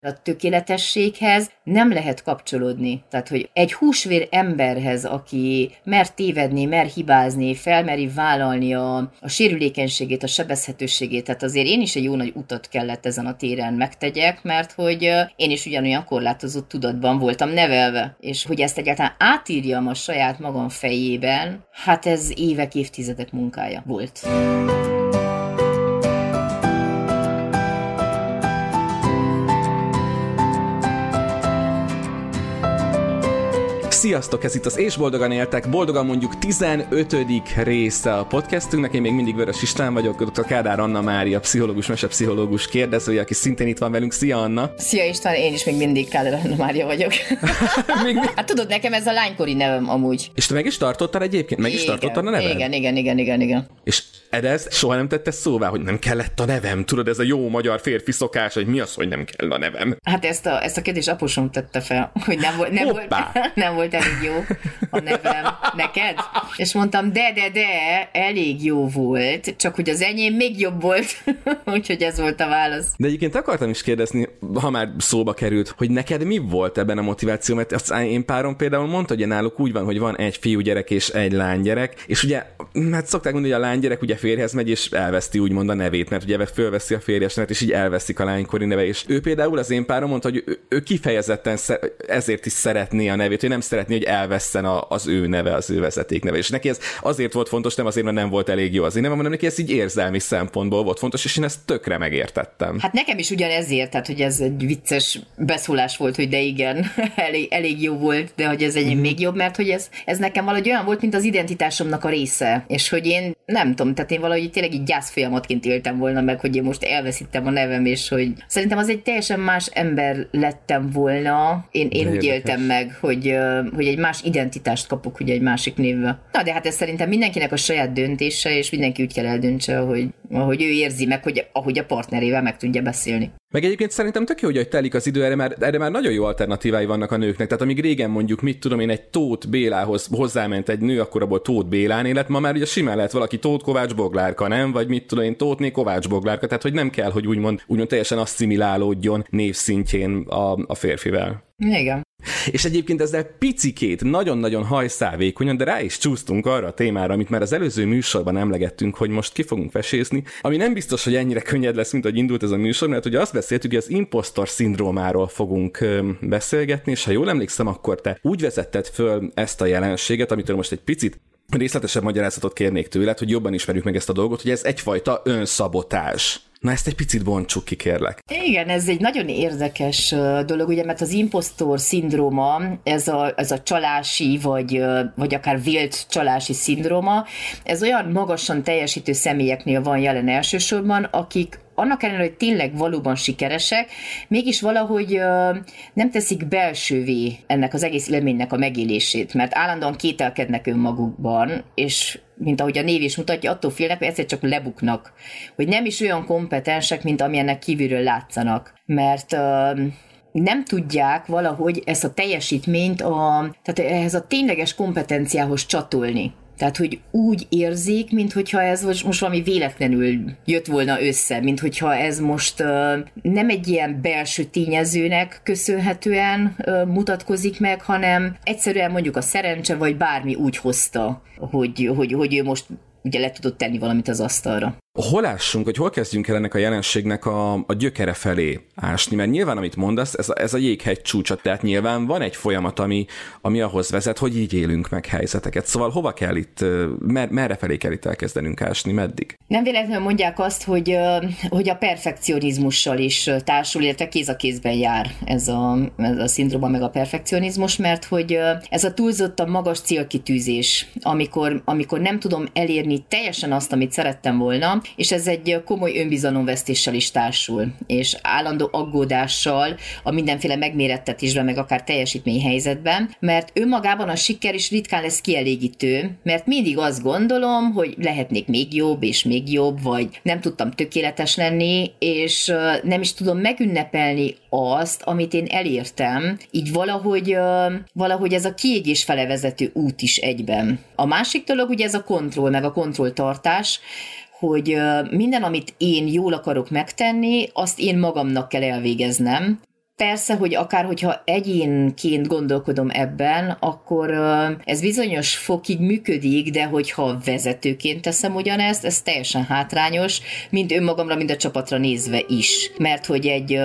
A tökéletességhez nem lehet kapcsolódni. Tehát, hogy egy húsvér emberhez, aki mer tévedni, mer hibázni, felmeri vállalni a, a sérülékenységét, a sebezhetőségét, tehát azért én is egy jó nagy utat kellett ezen a téren megtegyek, mert hogy én is ugyanolyan korlátozott tudatban voltam nevelve, és hogy ezt egyáltalán átírjam a saját magam fejében, hát ez évek, évtizedek munkája volt. Sziasztok, ez itt az És Boldogan Éltek, boldogan mondjuk 15. része a podcastünknek, én még mindig Vörös István vagyok, dr. Kádár Anna Mária, pszichológus, mesepszichológus kérdezője, aki szintén itt van velünk. Szia Anna! Szia István, én is még mindig Kádár Anna Mária vagyok. még mi? Hát tudod, nekem ez a lánykori nevem amúgy. És te meg is tartottál egyébként? Meg igen, is tartottál a nevem? Igen, igen, igen, igen, igen. És ez soha nem tette szóvá, hogy nem kellett a nevem. Tudod, ez a jó magyar férfi szokás, hogy mi az, hogy nem kell a nevem. Hát ezt a, ezt a kérdést apusom tette fel, hogy nem volt, nem volt, nem volt elég jó a nevem neked. És mondtam, de, de, de, elég jó volt, csak hogy az enyém még jobb volt, úgyhogy ez volt a válasz. De egyébként akartam is kérdezni, ha már szóba került, hogy neked mi volt ebben a motiváció, mert az én párom például mondta, hogy náluk úgy van, hogy van egy fiúgyerek és egy lánygyerek, és ugye, hát szokták mondani, hogy a lánygyerek ugye férjhez megy, és elveszti úgymond a nevét, mert ugye fölveszi a férjes nevet, és így elveszik a lánykori neve. És ő például az én párom mondta, hogy ő, ő kifejezetten ezért is szeretné a nevét, hogy nem szeretné, hogy elveszten a, az ő neve, az ő vezeték neve. És neki ez azért volt fontos, nem azért, mert nem volt elég jó az én neve, hanem neki ez így érzelmi szempontból volt fontos, és én ezt tökre megértettem. Hát nekem is ugyan ezért, tehát hogy ez egy vicces beszólás volt, hogy de igen, elég, elég jó volt, de hogy ez egy mm. még jobb, mert hogy ez, ez nekem valahogy olyan volt, mint az identitásomnak a része. És hogy én nem tudom, tehát én valahogy tényleg így gyászfolyamatként éltem volna meg, hogy én most elveszítem a nevem, és hogy szerintem az egy teljesen más ember lettem volna. Én, én úgy éltem meg, hogy, hogy egy más identitást kapok ugye egy másik névvel. Na de hát ez szerintem mindenkinek a saját döntése, és mindenki úgy kell eldöntse, hogy ahogy ő érzi meg, hogy ahogy a partnerével meg tudja beszélni. Meg egyébként szerintem tök jó, hogy telik az idő, erre már, erre már nagyon jó alternatívái vannak a nőknek. Tehát amíg régen mondjuk, mit tudom én, egy Tóth Bélához hozzáment egy nő, akkor abból Tóth Bélán élet, ma már ugye simán lehet valaki Tóth Kovács Boglárka, nem? Vagy mit tudom én, Tóthné Kovács Boglárka. Tehát, hogy nem kell, hogy úgymond, úgymond teljesen asszimilálódjon névszintjén a, a férfivel. Igen. És egyébként ezzel picikét, nagyon-nagyon hajszálvékonyan, de rá is csúsztunk arra a témára, amit már az előző műsorban emlegettünk, hogy most ki fogunk fesészni, ami nem biztos, hogy ennyire könnyed lesz, mint hogy indult ez a műsor, mert ugye azt beszéltük, hogy az impostor szindrómáról fogunk beszélgetni, és ha jól emlékszem, akkor te úgy vezetted föl ezt a jelenséget, amitől most egy picit részletesebb magyarázatot kérnék tőled, hogy jobban ismerjük meg ezt a dolgot, hogy ez egyfajta önszabotás. Na ezt egy picit bontsuk ki, kérlek. Igen, ez egy nagyon érdekes dolog, ugye, mert az impostor szindróma, ez a, ez a csalási, vagy, vagy akár vélt csalási szindróma, ez olyan magasan teljesítő személyeknél van jelen elsősorban, akik annak ellenére, hogy tényleg valóban sikeresek, mégis valahogy nem teszik belsővé ennek az egész élménynek a megélését, mert állandóan kételkednek önmagukban, és mint ahogy a név is mutatja, attól félnek, hogy egyszer csak lebuknak, hogy nem is olyan kompetensek, mint amilyennek kívülről látszanak, mert nem tudják valahogy ezt a teljesítményt a, tehát ehhez a tényleges kompetenciához csatolni. Tehát, hogy úgy érzik, mintha ez most, most valami véletlenül jött volna össze, mint hogyha ez most nem egy ilyen belső tényezőnek köszönhetően mutatkozik meg, hanem egyszerűen mondjuk a szerencse, vagy bármi úgy hozta, hogy, hogy, hogy ő most ugye le tudott tenni valamit az asztalra hol ássunk, hogy hol kezdjünk el ennek a jelenségnek a, a gyökere felé ásni? Mert nyilván, amit mondasz, ez a, ez a jéghegy csúcsa, tehát nyilván van egy folyamat, ami, ami ahhoz vezet, hogy így élünk meg helyzeteket. Szóval hova kell itt, mer, merre felé kell itt elkezdenünk ásni, meddig? Nem véletlenül mondják azt, hogy, hogy a perfekcionizmussal is társul, illetve kéz a kézben jár ez a, ez a szindróma meg a perfekcionizmus, mert hogy ez a túlzott a magas célkitűzés, amikor, amikor nem tudom elérni teljesen azt, amit szerettem volna, és ez egy komoly önbizalomvesztéssel is társul, és állandó aggódással a mindenféle megmérettetésben, meg akár teljesítményhelyzetben, mert önmagában a siker is ritkán lesz kielégítő, mert mindig azt gondolom, hogy lehetnék még jobb és még jobb, vagy nem tudtam tökéletes lenni, és nem is tudom megünnepelni azt, amit én elértem, így valahogy, valahogy ez a kiégés fele vezető út is egyben. A másik dolog ugye ez a kontroll, meg a kontrolltartás, hogy minden, amit én jól akarok megtenni, azt én magamnak kell elvégeznem, Persze, hogy akár hogyha egyénként gondolkodom ebben, akkor ez bizonyos fokig működik, de hogyha vezetőként teszem ugyanezt, ez teljesen hátrányos, mind önmagamra, mind a csapatra nézve is. Mert hogy egy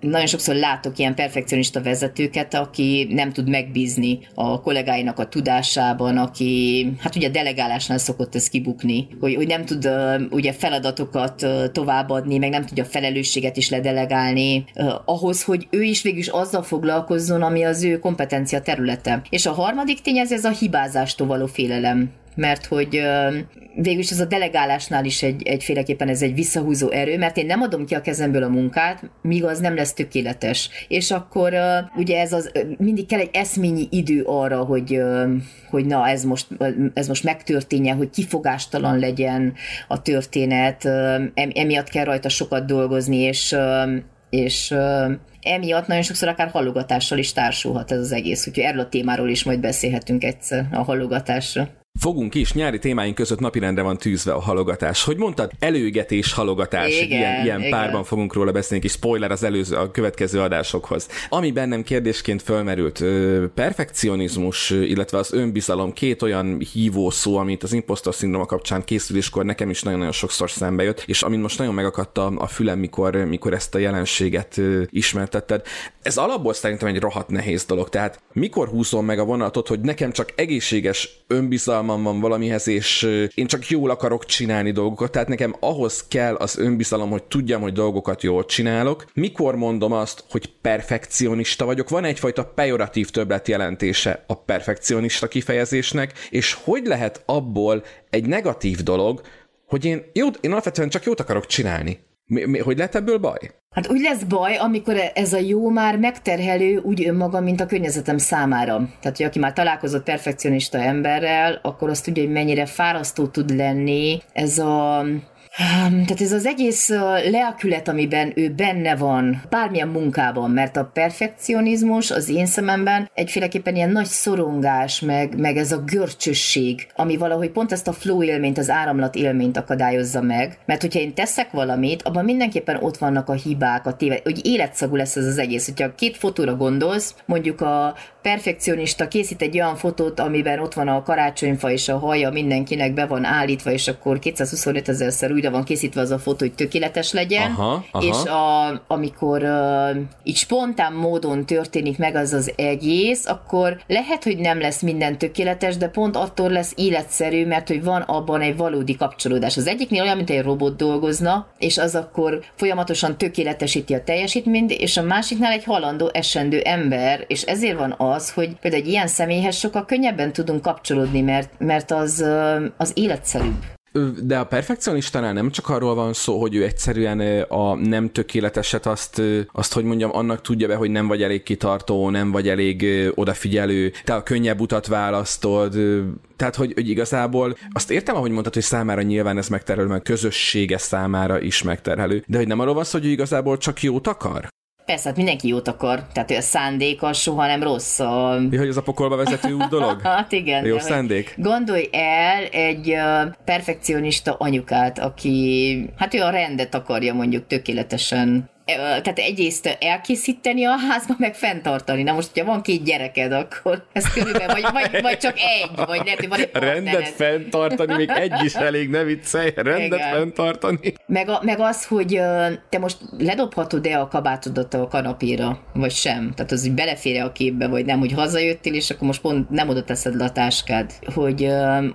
nagyon sokszor látok ilyen perfekcionista vezetőket, aki nem tud megbízni a kollégáinak a tudásában, aki, hát ugye a delegálásnál szokott ez kibukni, hogy, hogy nem tud ugye feladatokat továbbadni, meg nem tudja felelősséget is ledelegálni, ahhoz, hogy ő is végül is azzal foglalkozzon, ami az ő kompetencia területe. És a harmadik tényező ez a hibázástól való félelem mert hogy végülis ez a delegálásnál is egy, egyféleképpen ez egy visszahúzó erő, mert én nem adom ki a kezemből a munkát, míg az nem lesz tökéletes. És akkor ugye ez az, mindig kell egy eszményi idő arra, hogy, hogy na ez most, ez most megtörténjen, hogy kifogástalan legyen a történet, emiatt kell rajta sokat dolgozni, és és emiatt nagyon sokszor akár hallogatással is társulhat ez az egész, úgyhogy erről a témáról is majd beszélhetünk egyszer a hallogatásra. Fogunk is, nyári témáink között napirendre van tűzve a halogatás. Hogy mondtad, előígetés, halogatás, igen, ilyen, ilyen igen. párban fogunk róla beszélni, kis spoiler az előző, a következő adásokhoz. Ami bennem kérdésként fölmerült, perfekcionizmus, illetve az önbizalom, két olyan hívó szó, amit az impostor szindróma kapcsán készüléskor nekem is nagyon-nagyon sokszor szembe jött, és amin most nagyon megakadt a, a fülem, mikor, mikor ezt a jelenséget ismertetted. Ez alapból szerintem egy rohadt nehéz dolog, tehát mikor húzom meg a vonatot, hogy nekem csak egészséges önbizalom önbizalmam van valamihez, és én csak jól akarok csinálni dolgokat, tehát nekem ahhoz kell az önbizalom, hogy tudjam, hogy dolgokat jól csinálok. Mikor mondom azt, hogy perfekcionista vagyok? Van egyfajta pejoratív többlet jelentése a perfekcionista kifejezésnek, és hogy lehet abból egy negatív dolog, hogy én, jó, én alapvetően csak jót akarok csinálni. Mi, mi, hogy lehet ebből baj? Hát úgy lesz baj, amikor ez a jó már megterhelő úgy önmaga, mint a környezetem számára. Tehát, hogy aki már találkozott perfekcionista emberrel, akkor azt tudja, hogy mennyire fárasztó tud lenni ez a tehát ez az egész lelkület, amiben ő benne van, bármilyen munkában, mert a perfekcionizmus az én szememben egyféleképpen ilyen nagy szorongás, meg, meg ez a görcsösség, ami valahogy pont ezt a flow élményt, az áramlat élményt akadályozza meg. Mert hogyha én teszek valamit, abban mindenképpen ott vannak a hibák, a téve, hogy életszagú lesz ez az egész. Hogyha két fotóra gondolsz, mondjuk a perfekcionista készít egy olyan fotót, amiben ott van a karácsonyfa és a haja mindenkinek be van állítva, és akkor 225 ezerszer újra van készítve az a fotó, hogy tökéletes legyen, aha, aha. és a, amikor uh, így spontán módon történik meg az az egész, akkor lehet, hogy nem lesz minden tökéletes, de pont attól lesz életszerű, mert hogy van abban egy valódi kapcsolódás. Az egyiknél olyan, mint egy robot dolgozna, és az akkor folyamatosan tökéletesíti a teljesítményt, és a másiknál egy halandó, esendő ember, és ezért van az, az, hogy például egy ilyen személyhez sokkal könnyebben tudunk kapcsolódni, mert, mert az, az életszerűbb. De a perfekcionistánál nem csak arról van szó, hogy ő egyszerűen a nem tökéleteset azt, azt, hogy mondjam, annak tudja be, hogy nem vagy elég kitartó, nem vagy elég odafigyelő, te a könnyebb utat választod, tehát, hogy, hogy igazából azt értem, ahogy mondtad, hogy számára nyilván ez megterhelő, meg közössége számára is megterhelő, de hogy nem arról van szó, hogy ő igazából csak jót akar? Persze, hát mindenki jót akar, tehát hogy a szándék az soha nem rossz. A... Ja, hogy az a pokolba vezető út dolog? hát igen. Jó szándék? Gondolj el egy uh, perfekcionista anyukát, aki, hát ő a rendet akarja mondjuk tökéletesen tehát egyrészt elkészíteni a házba, meg fenntartani. Na most, hogyha van két gyereked, akkor ez körülbelül, vagy, vagy, vagy csak egy, vagy lehet, hogy van egy Rendet fenntartani, még egy is elég, ne viccelj, rendet Igen. fenntartani. Meg, a, meg az, hogy te most ledobhatod-e a kabátodat a kanapéra, vagy sem. Tehát az, hogy belefér a képbe, vagy nem, hogy hazajöttél, és akkor most pont nem oda teszed le a táskád. Hogy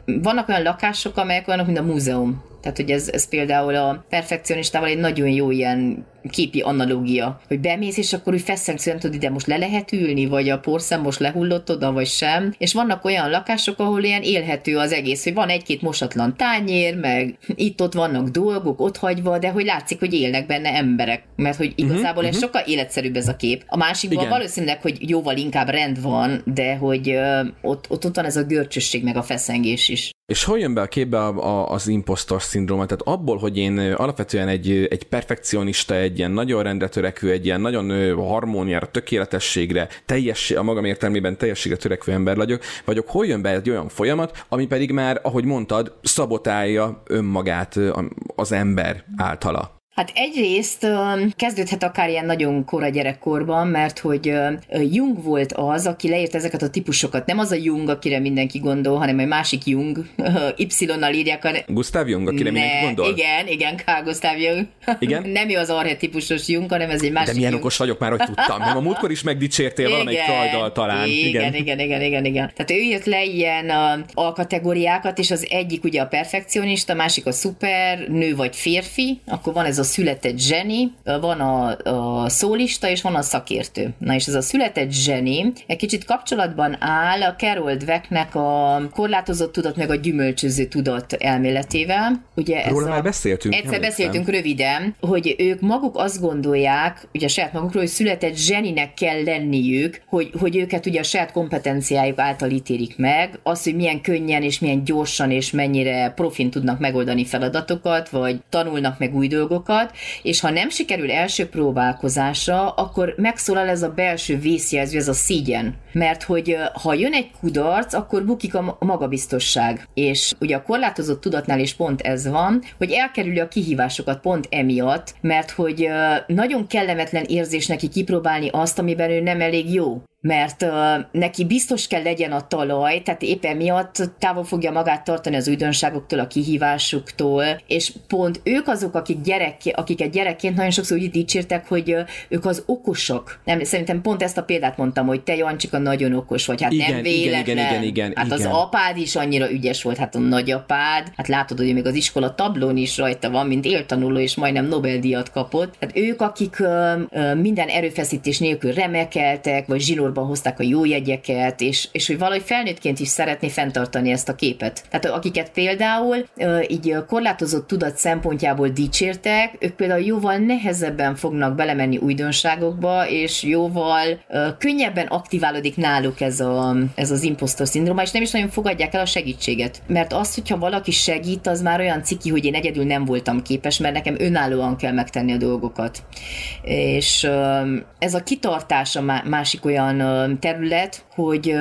vannak olyan lakások, amelyek olyanok, mint a múzeum tehát, hogy ez, ez például a perfekcionistával egy nagyon jó ilyen képi analógia, hogy bemész, és akkor úgy feszengsz, nem tudod, ide most le lehet ülni, vagy a porszem most lehullott oda, vagy sem. És vannak olyan lakások, ahol ilyen élhető az egész, hogy van egy-két mosatlan tányér, meg itt-ott vannak dolgok ott hagyva, de hogy látszik, hogy élnek benne emberek. Mert hogy mhm, igazából uh-huh, ez uh-huh. sokkal életszerűbb ez a kép. A másikban valószínűleg, hogy jóval inkább rend van, de hogy uh, ott, ott, ott van ez a görcsösség, meg a feszengés is. És hol jön be a képbe a, a, az impostor szindróma? Tehát abból, hogy én alapvetően egy, egy perfekcionista, egy ilyen nagyon rendre törekvő, egy ilyen nagyon harmóniára, tökéletességre, teljes, a magam értelmében teljességre törekvő ember vagyok, vagyok, hol jön be egy olyan folyamat, ami pedig már, ahogy mondtad, szabotálja önmagát az ember általa. Hát egyrészt kezdődhet akár ilyen nagyon kora gyerekkorban, mert hogy Jung volt az, aki leírt ezeket a típusokat. Nem az a Jung, akire mindenki gondol, hanem egy másik Jung, Y-nal írják. A... Gustav Jung, akire ne, mindenki gondol? Igen, igen, K. Gustav Jung. Igen? nem ő az archetípusos Jung, hanem ez egy másik De milyen Jung. okos vagyok már, hogy tudtam. Nem, a múltkor is megdicsértél igen, valamelyik trajdal talán. Igen, igen, igen, igen, igen, igen. Tehát ő írt le ilyen alkategóriákat, és az egyik ugye a perfekcionista, a másik a szuper, nő vagy férfi, akkor van ez a született zseni, van a, a szólista, és van a szakértő. Na és ez a született zseni egy kicsit kapcsolatban áll a Carol Dwecknek a korlátozott tudat meg a gyümölcsöző tudat elméletével. Ugye ez Róla a... már beszéltünk. Egyszer beszéltünk röviden, hogy ők maguk azt gondolják, ugye a saját magukról, hogy született zseninek kell lenniük, hogy, hogy őket ugye a saját kompetenciájuk által ítélik meg, az, hogy milyen könnyen és milyen gyorsan és mennyire profin tudnak megoldani feladatokat, vagy tanulnak meg új dolgokat, és ha nem sikerül első próbálkozásra, akkor megszólal ez a belső vészjelző, ez a szígyen. Mert hogy ha jön egy kudarc, akkor bukik a magabiztosság. És ugye a korlátozott tudatnál is pont ez van, hogy elkerüli a kihívásokat pont emiatt, mert hogy nagyon kellemetlen érzés neki kipróbálni azt, amiben ő nem elég jó mert uh, neki biztos kell legyen a talaj, tehát éppen miatt távol fogja magát tartani az újdonságoktól, a kihívásoktól, és pont ők azok, akik gyerek, akiket gyerekként nagyon sokszor úgy dicsértek, hogy uh, ők az okosok. Nem, szerintem pont ezt a példát mondtam, hogy te Jancsika nagyon okos vagy, hát igen, nem véletlen. Igen, igen, igen, igen, hát igen. az apád is annyira ügyes volt, hát a nagyapád, hát látod, hogy még az iskola tablón is rajta van, mint éltanuló, és majdnem Nobel-díjat kapott. Hát ők, akik uh, minden erőfeszítés nélkül remekeltek, vagy zsinór sorban hozták a jó jegyeket, és, és hogy valahogy felnőttként is szeretné fenntartani ezt a képet. Tehát akiket például így korlátozott tudat szempontjából dicsértek, ők például jóval nehezebben fognak belemenni újdonságokba, és jóval könnyebben aktiválódik náluk ez, a, ez az impostor szindróma, és nem is nagyon fogadják el a segítséget. Mert az, hogyha valaki segít, az már olyan ciki, hogy én egyedül nem voltam képes, mert nekem önállóan kell megtenni a dolgokat. És ez a kitartás a másik olyan euh, tablette hogy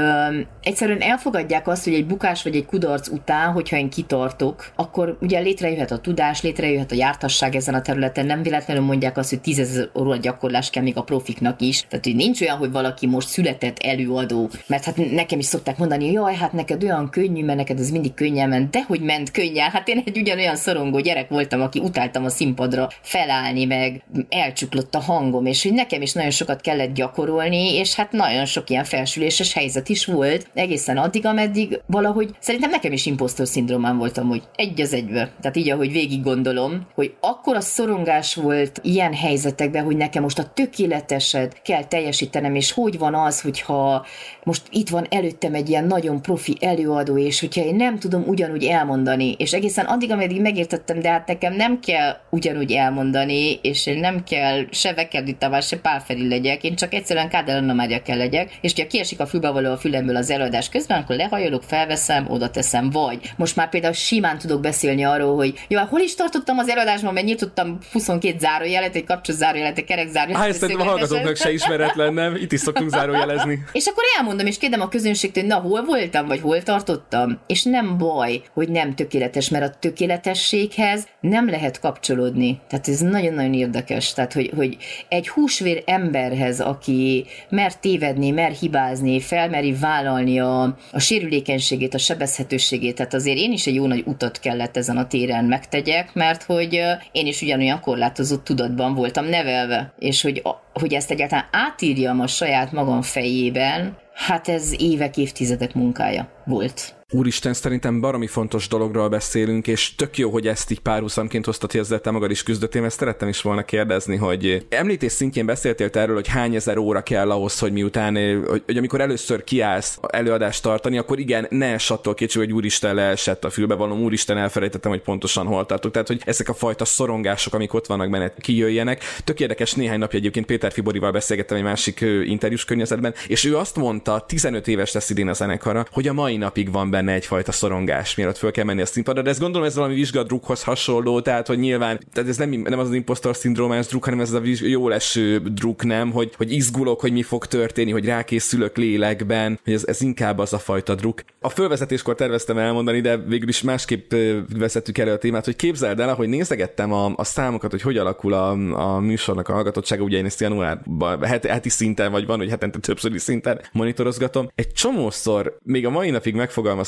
egyszerűen elfogadják azt, hogy egy bukás vagy egy kudarc után, hogyha én kitartok, akkor ugye létrejöhet a tudás, létrejöhet a jártasság ezen a területen, nem véletlenül mondják azt, hogy tízezer óra gyakorlás kell még a profiknak is. Tehát, hogy nincs olyan, hogy valaki most született előadó, mert hát nekem is szokták mondani, hogy jaj, hát neked olyan könnyű, mert neked ez mindig könnyen ment, de hogy ment könnyen. Hát én egy ugyanolyan szorongó gyerek voltam, aki utáltam a színpadra felállni, meg elcsuklott a hangom, és hogy nekem is nagyon sokat kellett gyakorolni, és hát nagyon sok ilyen felsüléses helyzet is volt, egészen addig, ameddig valahogy szerintem nekem is impostor szindrómám voltam, hogy egy az egybe. Tehát így, ahogy végig gondolom, hogy akkor a szorongás volt ilyen helyzetekben, hogy nekem most a tökéleteset kell teljesítenem, és hogy van az, hogyha most itt van előttem egy ilyen nagyon profi előadó, és hogyha én nem tudom ugyanúgy elmondani, és egészen addig, ameddig megértettem, de hát nekem nem kell ugyanúgy elmondani, és én nem kell se Vekerdi Tavás, se Pálferi legyek, én csak egyszerűen Kádár Anna kell legyek, és ha kiesik a fülbevaló a fülemből az előadás közben, akkor lehajolok, felveszem, oda teszem, vagy most már például simán tudok beszélni arról, hogy jó, hát hol is tartottam az előadásban, mert nyitottam 22 zárójelet, egy kapcsolat zárójelet, egy kerek zárójelet. Hát szerintem a hallgatóknak se ismeretlen, nem? Itt is szoktunk zárójelezni. és akkor elmondom, és kérdem a közönségtől, na, hol voltam, vagy hol tartottam? És nem baj, hogy nem tökéletes, mert a tökéletességhez nem lehet kapcsolódni. Tehát ez nagyon-nagyon érdekes. Tehát, hogy, hogy egy húsvér emberhez, aki mer tévedni, mer hibázni, felmeri vállalni a, a sérülékenységét, a sebezhetőségét, tehát azért én is egy jó nagy utat kellett ezen a téren megtegyek, mert hogy én is ugyanolyan korlátozott tudatban voltam nevelve, és hogy, hogy ezt egyáltalán átírjam a saját magam fejében, hát ez évek, évtizedek munkája volt. Úristen, szerintem baromi fontos dologról beszélünk, és tök jó, hogy ezt így párhuzamként hoztad, hogy ezzel te magad is küzdöttél, mert szerettem is volna kérdezni, hogy említés szintjén beszéltél erről, hogy hány ezer óra kell ahhoz, hogy miután, hogy, hogy amikor először kiállsz előadást tartani, akkor igen, ne attól kicsi, hogy úristen leesett a fülbe való, úristen elfelejtettem, hogy pontosan hol tartok. Tehát, hogy ezek a fajta szorongások, amik ott vannak benne, kijöjjenek. Tök érdekes, néhány napja egyébként Péter Fiborival beszélgettem egy másik interjús környezetben, és ő azt mondta, 15 éves lesz idén a zenekara, hogy a mai napig van benne lenne egyfajta szorongás, mielőtt föl kell menni a színpadra, de ezt gondolom ez valami vizsgadrukhoz hasonló, tehát hogy nyilván, tehát ez nem, nem az az impostor szindrómás druk, hanem ez a jó leső druk, nem, hogy, hogy izgulok, hogy mi fog történni, hogy rákészülök lélekben, hogy ez, ez inkább az a fajta druk. A fölvezetéskor terveztem elmondani, de végül is másképp vezettük elő a témát, hogy képzeld el, ahogy nézegettem a, a számokat, hogy hogy alakul a, a műsornak a hallgatottsága, ugye én ezt januárban heti, heti szinten, vagy van, hogy hetente többszöri szinten monitorozgatom. Egy csomószor még a mai napig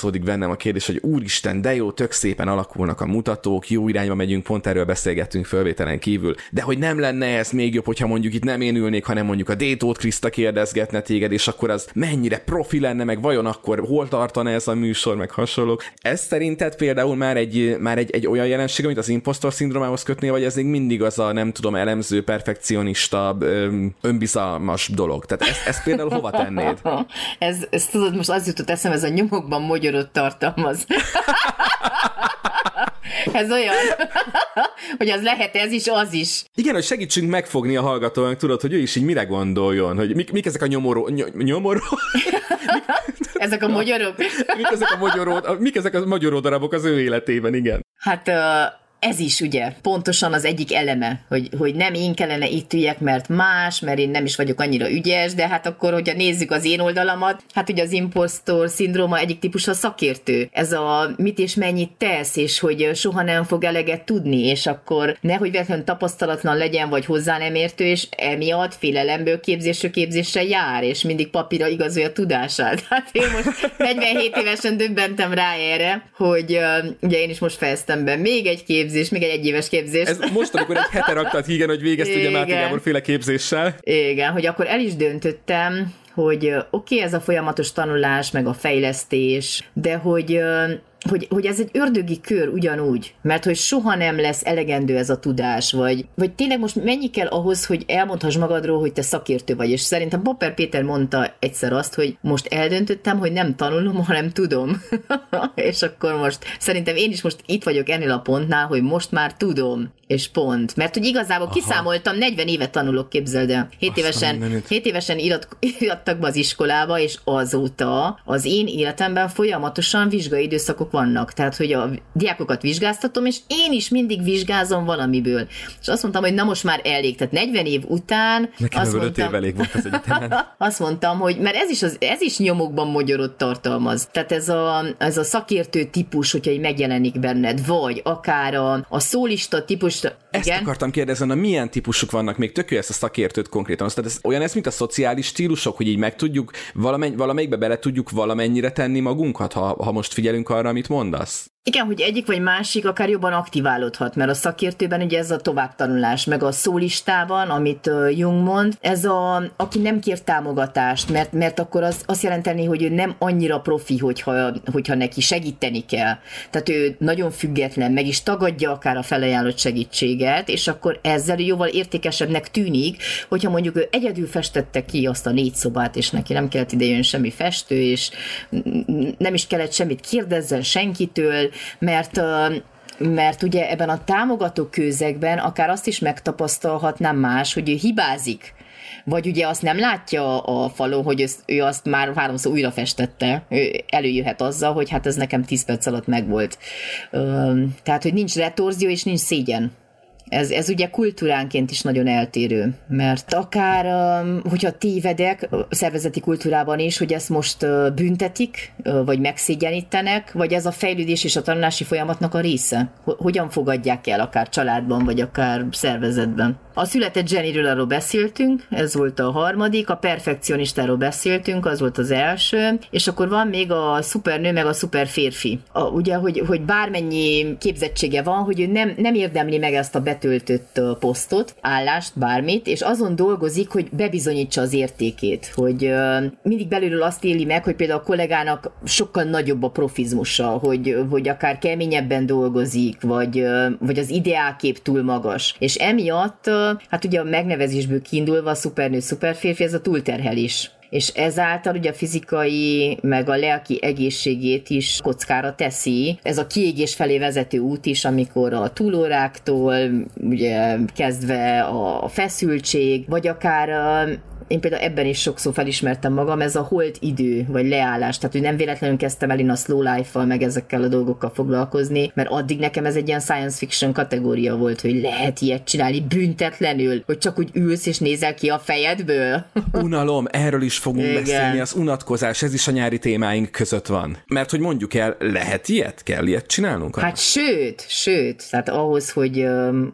megfogalmazódik bennem a kérdés, hogy úristen, de jó, tök szépen alakulnak a mutatók, jó irányba megyünk, pont erről beszélgettünk fölvételen kívül. De hogy nem lenne ez még jobb, hogyha mondjuk itt nem én ülnék, hanem mondjuk a Détót Kriszta kérdezgetne téged, és akkor az mennyire profi lenne, meg vajon akkor hol tartana ez a műsor, meg hasonlók. Ez szerinted például már egy, már egy, egy olyan jelenség, amit az impostor szindrómához kötné, vagy ez még mindig az a nem tudom, elemző, perfekcionista, önbizalmas dolog? Tehát ezt, ezt például hova tennéd? ez, ez tudod, most az jutott eszem, ez a nyomokban magyarot tartalmaz. ez olyan, hogy az lehet ez is, az is. Igen, hogy segítsünk megfogni a hallgatónak, tudod, hogy ő is így mire gondoljon, hogy mik, mik ezek a nyomoró... Ny- nyomoró? ezek a magyarok? mik ezek a magyaró, mik ezek a magyaró darabok az ő életében, igen. Hát uh ez is ugye pontosan az egyik eleme, hogy, hogy nem én kellene itt üljek, mert más, mert én nem is vagyok annyira ügyes, de hát akkor, hogyha nézzük az én oldalamat, hát ugye az impostor szindróma egyik típus a szakértő. Ez a mit és mennyit tesz, és hogy soha nem fog eleget tudni, és akkor nehogy véletlenül tapasztalatlan legyen, vagy hozzá nem értő, és emiatt félelemből képzésről képzésre jár, és mindig papírra igazolja a tudását. Hát én most 47 évesen döbbentem rá erre, hogy ugye én is most fejeztem be még egy képzés, képzés, még egy egyéves képzés. Ez most, amikor egy hete raktad hígen, hogy végezte ugye Máté Gábor féle képzéssel. Igen, hogy akkor el is döntöttem, hogy oké, okay, ez a folyamatos tanulás, meg a fejlesztés, de hogy hogy, hogy ez egy ördögi kör ugyanúgy, mert hogy soha nem lesz elegendő ez a tudás, vagy, vagy tényleg most mennyi kell ahhoz, hogy elmondhass magadról, hogy te szakértő vagy, és szerintem Popper Péter mondta egyszer azt, hogy most eldöntöttem, hogy nem tanulom, hanem tudom. és akkor most szerintem én is most itt vagyok ennél a pontnál, hogy most már tudom, és pont. Mert hogy igazából Aha. kiszámoltam, 40 évet tanulok, képzeld el. 7 évesen, 7 évesen irat, irattak be az iskolába, és azóta az én életemben folyamatosan vizsgai időszakok vannak. Tehát, hogy a diákokat vizsgáztatom, és én is mindig vizsgázom valamiből. És azt mondtam, hogy na most már elég. Tehát 40 év után... Nekem azt mondtam, év elég volt az egyetemen. azt mondtam, hogy mert ez is, az, ez is nyomokban magyarot tartalmaz. Tehát ez a, ez a szakértő típus, hogyha így megjelenik benned, vagy akár a, a szólista típus. Ezt igen? akartam kérdezni, na milyen típusok vannak még tök ezt a szakértőt konkrétan. Tehát ez olyan ez, mint a szociális stílusok, hogy így meg tudjuk, valamely, valamelyikbe bele tudjuk valamennyire tenni magunkat, ha, ha most figyelünk arra, amit mondasz? Igen, hogy egyik vagy másik akár jobban aktiválódhat, mert a szakértőben ugye ez a továbbtanulás, meg a szólistában, amit Jung mond, ez a, aki nem kér támogatást, mert, mert akkor az azt jelenteni, hogy ő nem annyira profi, hogyha, hogyha neki segíteni kell. Tehát ő nagyon független, meg is tagadja akár a felajánlott segítséget, és akkor ezzel jóval értékesebbnek tűnik, hogyha mondjuk ő egyedül festette ki azt a négy szobát, és neki nem kellett idejön semmi festő, és nem is kellett semmit kérdezzen senkitől, mert mert ugye ebben a támogató közegben akár azt is megtapasztalhatnám más, hogy ő hibázik, vagy ugye azt nem látja a falon, hogy ő azt már háromszor újra festette, ő előjöhet azzal, hogy hát ez nekem 10 perc alatt megvolt. Tehát, hogy nincs retorzió és nincs szégyen ez, ez ugye kultúránként is nagyon eltérő, mert akár, um, hogyha tévedek szervezeti kultúrában is, hogy ezt most büntetik, vagy megszégyenítenek, vagy ez a fejlődés és a tanulási folyamatnak a része? Hogyan fogadják el, akár családban, vagy akár szervezetben? A született Jennyről arról beszéltünk, ez volt a harmadik, a perfekcionistáról beszéltünk, az volt az első, és akkor van még a szupernő, meg a szuperférfi. A, ugye, hogy, hogy bármennyi képzettsége van, hogy ő nem, nem érdemli meg ezt a betöltött posztot, állást, bármit, és azon dolgozik, hogy bebizonyítsa az értékét, hogy mindig belülről azt éli meg, hogy például a kollégának sokkal nagyobb a profizmusa, hogy, hogy akár keményebben dolgozik, vagy, vagy az ideálkép túl magas. És emiatt hát ugye a megnevezésből kiindulva szupernő, szuperférfi, ez a túlterhelés és ezáltal ugye a fizikai, meg a lelki egészségét is kockára teszi. Ez a kiégés felé vezető út is, amikor a túlóráktól ugye kezdve a feszültség, vagy akár én például ebben is sokszor felismertem magam, ez a holt idő, vagy leállás, tehát hogy nem véletlenül kezdtem el én a slow life-val, meg ezekkel a dolgokkal foglalkozni, mert addig nekem ez egy ilyen science fiction kategória volt, hogy lehet ilyet csinálni büntetlenül, hogy csak úgy ülsz és nézel ki a fejedből. Unalom, erről is fogunk Igen. beszélni, az unatkozás, ez is a nyári témáink között van. Mert hogy mondjuk el, lehet ilyet? Kell ilyet csinálnunk? Hát sőt, sőt, tehát ahhoz, hogy,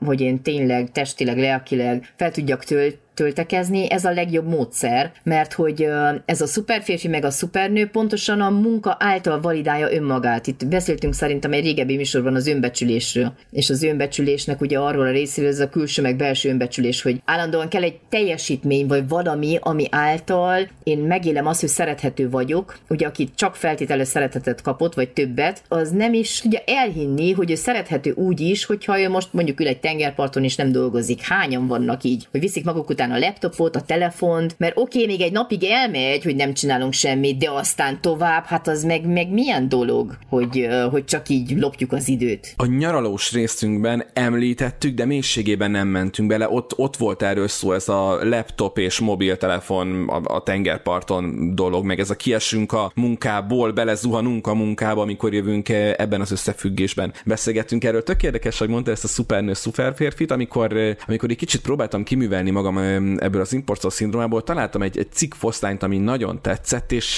hogy én tényleg testileg, lelkileg fel tudjak tölt, töltekezni, ez a legjobb módszer, mert hogy ez a szuperférfi meg a szupernő pontosan a munka által validálja önmagát. Itt beszéltünk szerintem egy régebbi műsorban az önbecsülésről, és az önbecsülésnek ugye arról a részéről ez a külső meg belső önbecsülés, hogy állandóan kell egy teljesítmény, vagy valami, ami által én megélem azt, hogy szerethető vagyok, ugye aki csak feltételes szeretetet kapott, vagy többet, az nem is tudja elhinni, hogy ő szerethető úgy is, hogyha ő most mondjuk ül egy tengerparton és nem dolgozik. Hányan vannak így, hogy viszik maguk után a laptopot, a telefont, mert oké, okay, még egy napig elmegy, hogy nem csinálunk semmit, de aztán tovább, hát az meg, meg milyen dolog, hogy, hogy csak így lopjuk az időt. A nyaralós részünkben említettük, de mélységében nem mentünk bele, ott, ott volt erről szó ez a laptop és mobiltelefon a, a tengerparton dolog, meg ez a kiesünk a munkából, belezuhanunk a munkába, amikor jövünk ebben az összefüggésben. Beszélgettünk erről. Tök érdekes, hogy mondta ezt a szupernő, szuperférfit, amikor, amikor egy kicsit próbáltam kiművelni magam ebből az impostor szindrómából találtam egy, egy cikk foszlányt, ami nagyon tetszett, és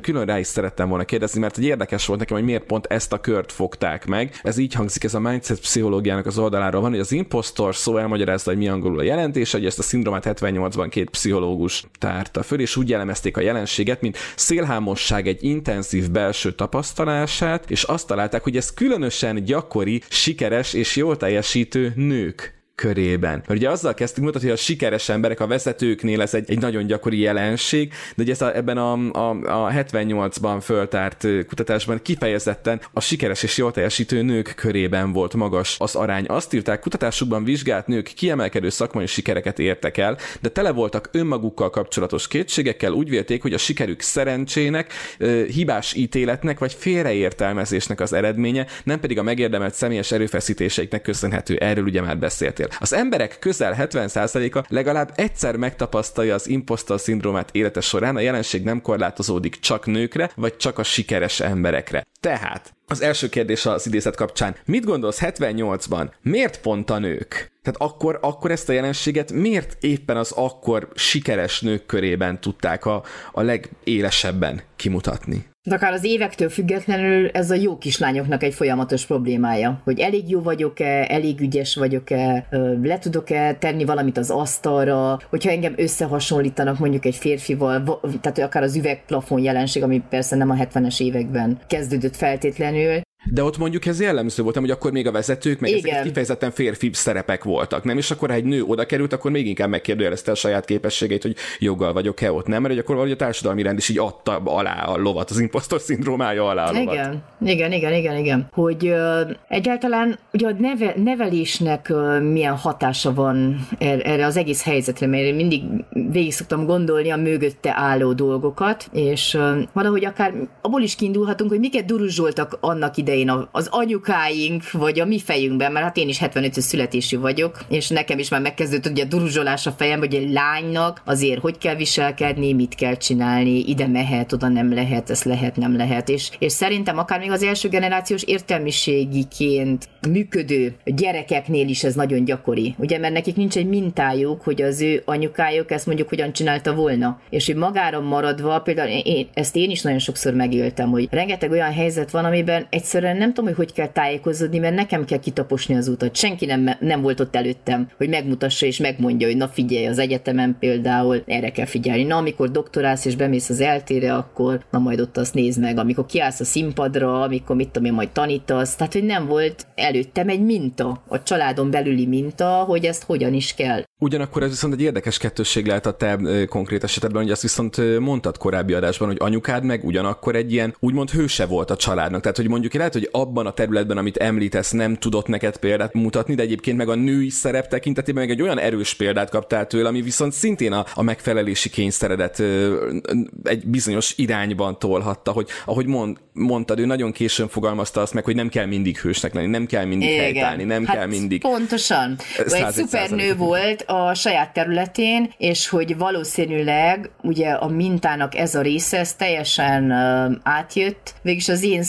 külön rá is szerettem volna kérdezni, mert egy érdekes volt nekem, hogy miért pont ezt a kört fogták meg. Ez így hangzik, ez a mindset pszichológiának az oldaláról van, hogy az impostor szó elmagyarázza, hogy mi angolul a jelentés, hogy ezt a szindrómát 78-ban két pszichológus tárta föl, és úgy jellemezték a jelenséget, mint szélhámosság egy intenzív belső tapasztalását, és azt találták, hogy ez különösen gyakori, sikeres és jól teljesítő nők körében. Mert ugye azzal kezdtük mutatni, hogy a sikeres emberek, a vezetőknél ez egy, egy nagyon gyakori jelenség, de ugye ez a, ebben a, a, a 78-ban föltárt kutatásban kifejezetten a sikeres és jól teljesítő nők körében volt magas az arány. Azt írták, kutatásukban vizsgált nők kiemelkedő szakmai sikereket értek el, de tele voltak önmagukkal kapcsolatos kétségekkel, úgy vélték, hogy a sikerük szerencsének, hibás ítéletnek vagy félreértelmezésnek az eredménye, nem pedig a megérdemelt személyes erőfeszítéseiknek köszönhető. Erről ugye már beszéltél. Az emberek közel 70%-a legalább egyszer megtapasztalja az impostor szindrómát élete során, a jelenség nem korlátozódik csak nőkre, vagy csak a sikeres emberekre. Tehát, az első kérdés az idézet kapcsán. Mit gondolsz 78-ban? Miért pont a nők? Tehát akkor, akkor ezt a jelenséget miért éppen az akkor sikeres nők körében tudták a, a legélesebben kimutatni? De akár az évektől függetlenül ez a jó kislányoknak egy folyamatos problémája, hogy elég jó vagyok-e, elég ügyes vagyok-e, le tudok-e tenni valamit az asztalra, hogyha engem összehasonlítanak mondjuk egy férfival, tehát akár az üvegplafon jelenség, ami persze nem a 70-es években kezdődött feltétlenül, de ott mondjuk ez jellemző volt, hogy akkor még a vezetők, meg ezek kifejezetten férfi szerepek voltak, nem? És akkor, ha egy nő oda került, akkor még inkább megkérdőjelezte a saját képességeit, hogy joggal vagyok-e ott, nem? Mert hogy akkor valahogy a társadalmi rend is így adta alá a lovat, az impostor szindrómája alá a lovat. Igen, igen, igen, igen, igen. Hogy uh, egyáltalán ugye a neve, nevelésnek uh, milyen hatása van er, erre az egész helyzetre, mert én mindig végig szoktam gondolni a mögötte álló dolgokat, és uh, valahogy akár abból is kiindulhatunk, hogy miket duruzsoltak annak idején idején az anyukáink, vagy a mi fejünkben, mert hát én is 75 születésű vagyok, és nekem is már megkezdődött ugye a duruzsolás a fejem, hogy egy lánynak azért hogy kell viselkedni, mit kell csinálni, ide mehet, oda nem lehet, ez lehet, nem lehet. És, és szerintem akár még az első generációs értelmiségiként működő gyerekeknél is ez nagyon gyakori. Ugye, mert nekik nincs egy mintájuk, hogy az ő anyukájuk ezt mondjuk hogyan csinálta volna. És hogy magára maradva, például én, ezt én is nagyon sokszor megéltem, hogy rengeteg olyan helyzet van, amiben egyszerűen egyszerűen nem tudom, hogy hogy kell tájékozódni, mert nekem kell kitaposni az utat. Senki nem, nem volt ott előttem, hogy megmutassa és megmondja, hogy na figyelj, az egyetemen például erre kell figyelni. Na, amikor doktorálsz és bemész az eltére, akkor na majd ott azt nézd meg. Amikor kiállsz a színpadra, amikor mit tudom én, majd tanítasz. Tehát, hogy nem volt előttem egy minta, a családon belüli minta, hogy ezt hogyan is kell. Ugyanakkor ez viszont egy érdekes kettősség lehet a te konkrét esetedben, hogy azt viszont mondtad korábbi adásban, hogy anyukád meg ugyanakkor egy ilyen úgymond hőse volt a családnak. Tehát, hogy mondjuk lehet, hogy abban a területben, amit említesz, nem tudott neked példát mutatni, de egyébként meg a női szerep tekintetében meg egy olyan erős példát kaptál tőle, ami viszont szintén a, a megfelelési kényszeredet ö, egy bizonyos irányban tolhatta, hogy ahogy mond, mondtad, ő nagyon későn fogalmazta azt meg, hogy nem kell mindig hősnek lenni, nem kell mindig Igen. helytállni, nem hát kell mindig. Pontosan. Ő egy szupernő volt a saját területén, és hogy valószínűleg ugye a mintának ez a része, ez teljesen átjött, végülis az én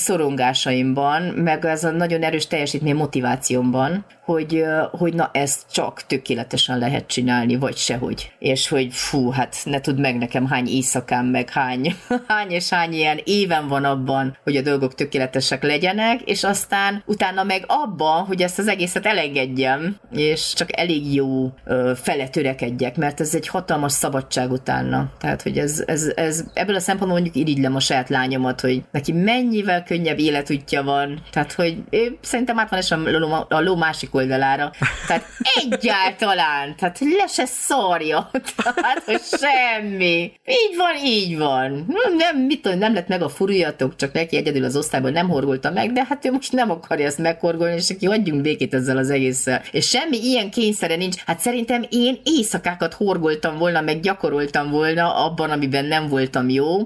szorongásaimban, meg ez a nagyon erős teljesítmény motivációmban, hogy, hogy na ezt csak tökéletesen lehet csinálni, vagy sehogy. És hogy fú, hát ne tud meg nekem hány éjszakám, meg hány, hány és hány ilyen éven van abban, hogy a dolgok tökéletesek legyenek, és aztán utána meg abban, hogy ezt az egészet elengedjem, és csak elég jó ö, fele törekedjek, mert ez egy hatalmas szabadság utána. Tehát, hogy ez, ez, ez ebből a szempontból mondjuk irigylem a saját lányomat, hogy neki mennyivel könnyebb életútja van. Tehát, hogy ő szerintem át van a a ló másik oldalára. Tehát egyáltalán, tehát le se szarja. Tehát, hogy semmi. Így van, így van. Nem, mit tudom, nem lett meg a furuljatok, csak neki egyedül az osztályban nem horgolta meg, de hát ő most nem akarja ezt meghorgolni, és aki hagyjunk békét ezzel az egésszel. És semmi ilyen kényszere nincs. Hát szerintem én éjszakákat horgoltam volna, meg gyakoroltam volna abban, amiben nem voltam jó.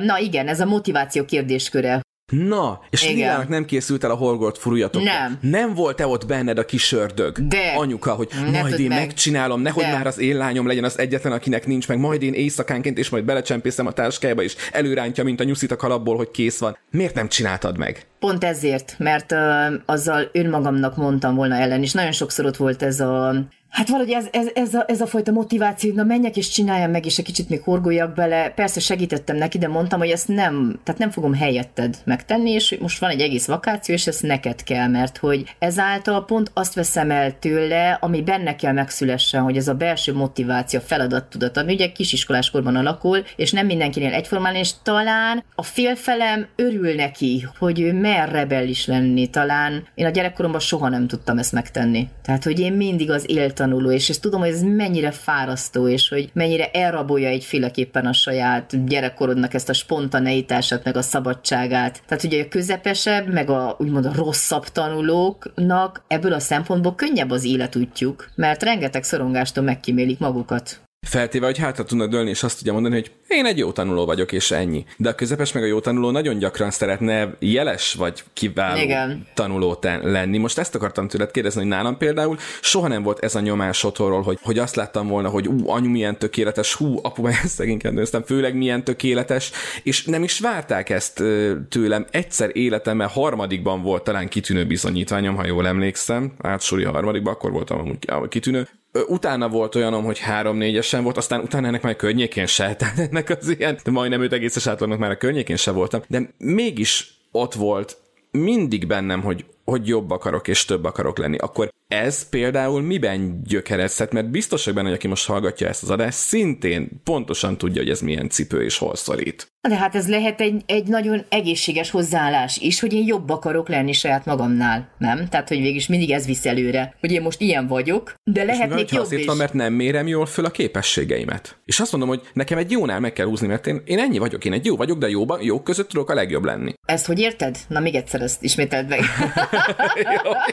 Na igen, ez a motiváció kérdésköre, Na, és Lilának nem készült el a Horgolt furuljatok. Nem. Nem volt-e ott benned a kis ördög? De. Anyuka, hogy ne majd én meg. megcsinálom, nehogy De. már az én lányom legyen az egyetlen, akinek nincs meg, majd én éjszakánként, és majd belecsempészem a táskájába, és előrántja, mint a nyuszit a kalapból, hogy kész van. Miért nem csináltad meg? Pont ezért, mert uh, azzal önmagamnak mondtam volna ellen, és nagyon sokszor ott volt ez a Hát valahogy ez, ez, ez, a, ez a fajta motiváció, na menjek és csináljam meg, és egy kicsit még horgoljak bele. Persze segítettem neki, de mondtam, hogy ezt nem, tehát nem fogom helyetted megtenni, és most van egy egész vakáció, és ezt neked kell, mert hogy ezáltal pont azt veszem el tőle, ami benne kell megszülessen, hogy ez a belső motiváció, feladattudat, ami ugye kisiskoláskorban alakul, és nem mindenkinél egyformán, és talán a félfelem örül neki, hogy ő mer rebellis lenni, talán én a gyerekkoromban soha nem tudtam ezt megtenni. Tehát, hogy én mindig az élt tanuló, és ezt tudom, hogy ez mennyire fárasztó, és hogy mennyire elrabolja egyféleképpen a saját gyerekkorodnak ezt a spontaneitását, meg a szabadságát. Tehát ugye a közepesebb, meg a úgymond a rosszabb tanulóknak ebből a szempontból könnyebb az életútjuk, mert rengeteg szorongástól megkímélik magukat. Feltéve, hogy hátra tudnak dőlni, és azt tudja mondani, hogy én egy jó tanuló vagyok, és ennyi. De a közepes meg a jó tanuló nagyon gyakran szeretne jeles vagy kiváló Igen. tanuló lenni. Most ezt akartam tőled kérdezni, hogy nálam például soha nem volt ez a nyomás otthonról, hogy, hogy azt láttam volna, hogy ú, anyu milyen tökéletes, hú, apu milyen szegényként nőztem, főleg milyen tökéletes, és nem is várták ezt tőlem. Egyszer életemben harmadikban volt talán kitűnő bizonyítványom, ha jól emlékszem, átsúri harmadikban, akkor voltam amúgy kitűnő, utána volt olyanom, hogy három-négyesen volt, aztán utána ennek már környékén se, tehát ennek az ilyen, de majdnem öt egészes átlagnak már a környékén se voltam, de mégis ott volt mindig bennem, hogy, hogy jobb akarok és több akarok lenni, akkor ez például miben gyökerezhet, mert biztos, hogy benne, hogy aki most hallgatja ezt az adást, szintén pontosan tudja, hogy ez milyen cipő és hol szorít. De hát ez lehet egy, egy nagyon egészséges hozzáállás is, hogy én jobb akarok lenni saját magamnál, nem? Tehát, hogy végig mindig ez visz előre, hogy én most ilyen vagyok, de lehetnék jobb azért is. van, mert nem mérem jól föl a képességeimet. És azt mondom, hogy nekem egy jónál meg kell húzni, mert én, én ennyi vagyok, én egy jó vagyok, de jóban, jók között tudok a legjobb lenni. Ezt hogy érted? Na még egyszer ezt ismételd meg.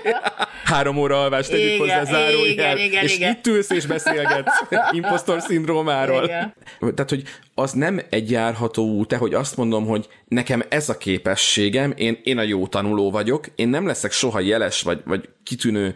Három óra alvás, tegyük igen, hozzá zárójel, igen, igen, és igen. itt ülsz és beszélgetsz impostor szindrómáról. Igen. Tehát, hogy az nem egy járható út, hogy azt mondom, hogy nekem ez a képességem, én, én a jó tanuló vagyok, én nem leszek soha jeles vagy, vagy kitűnő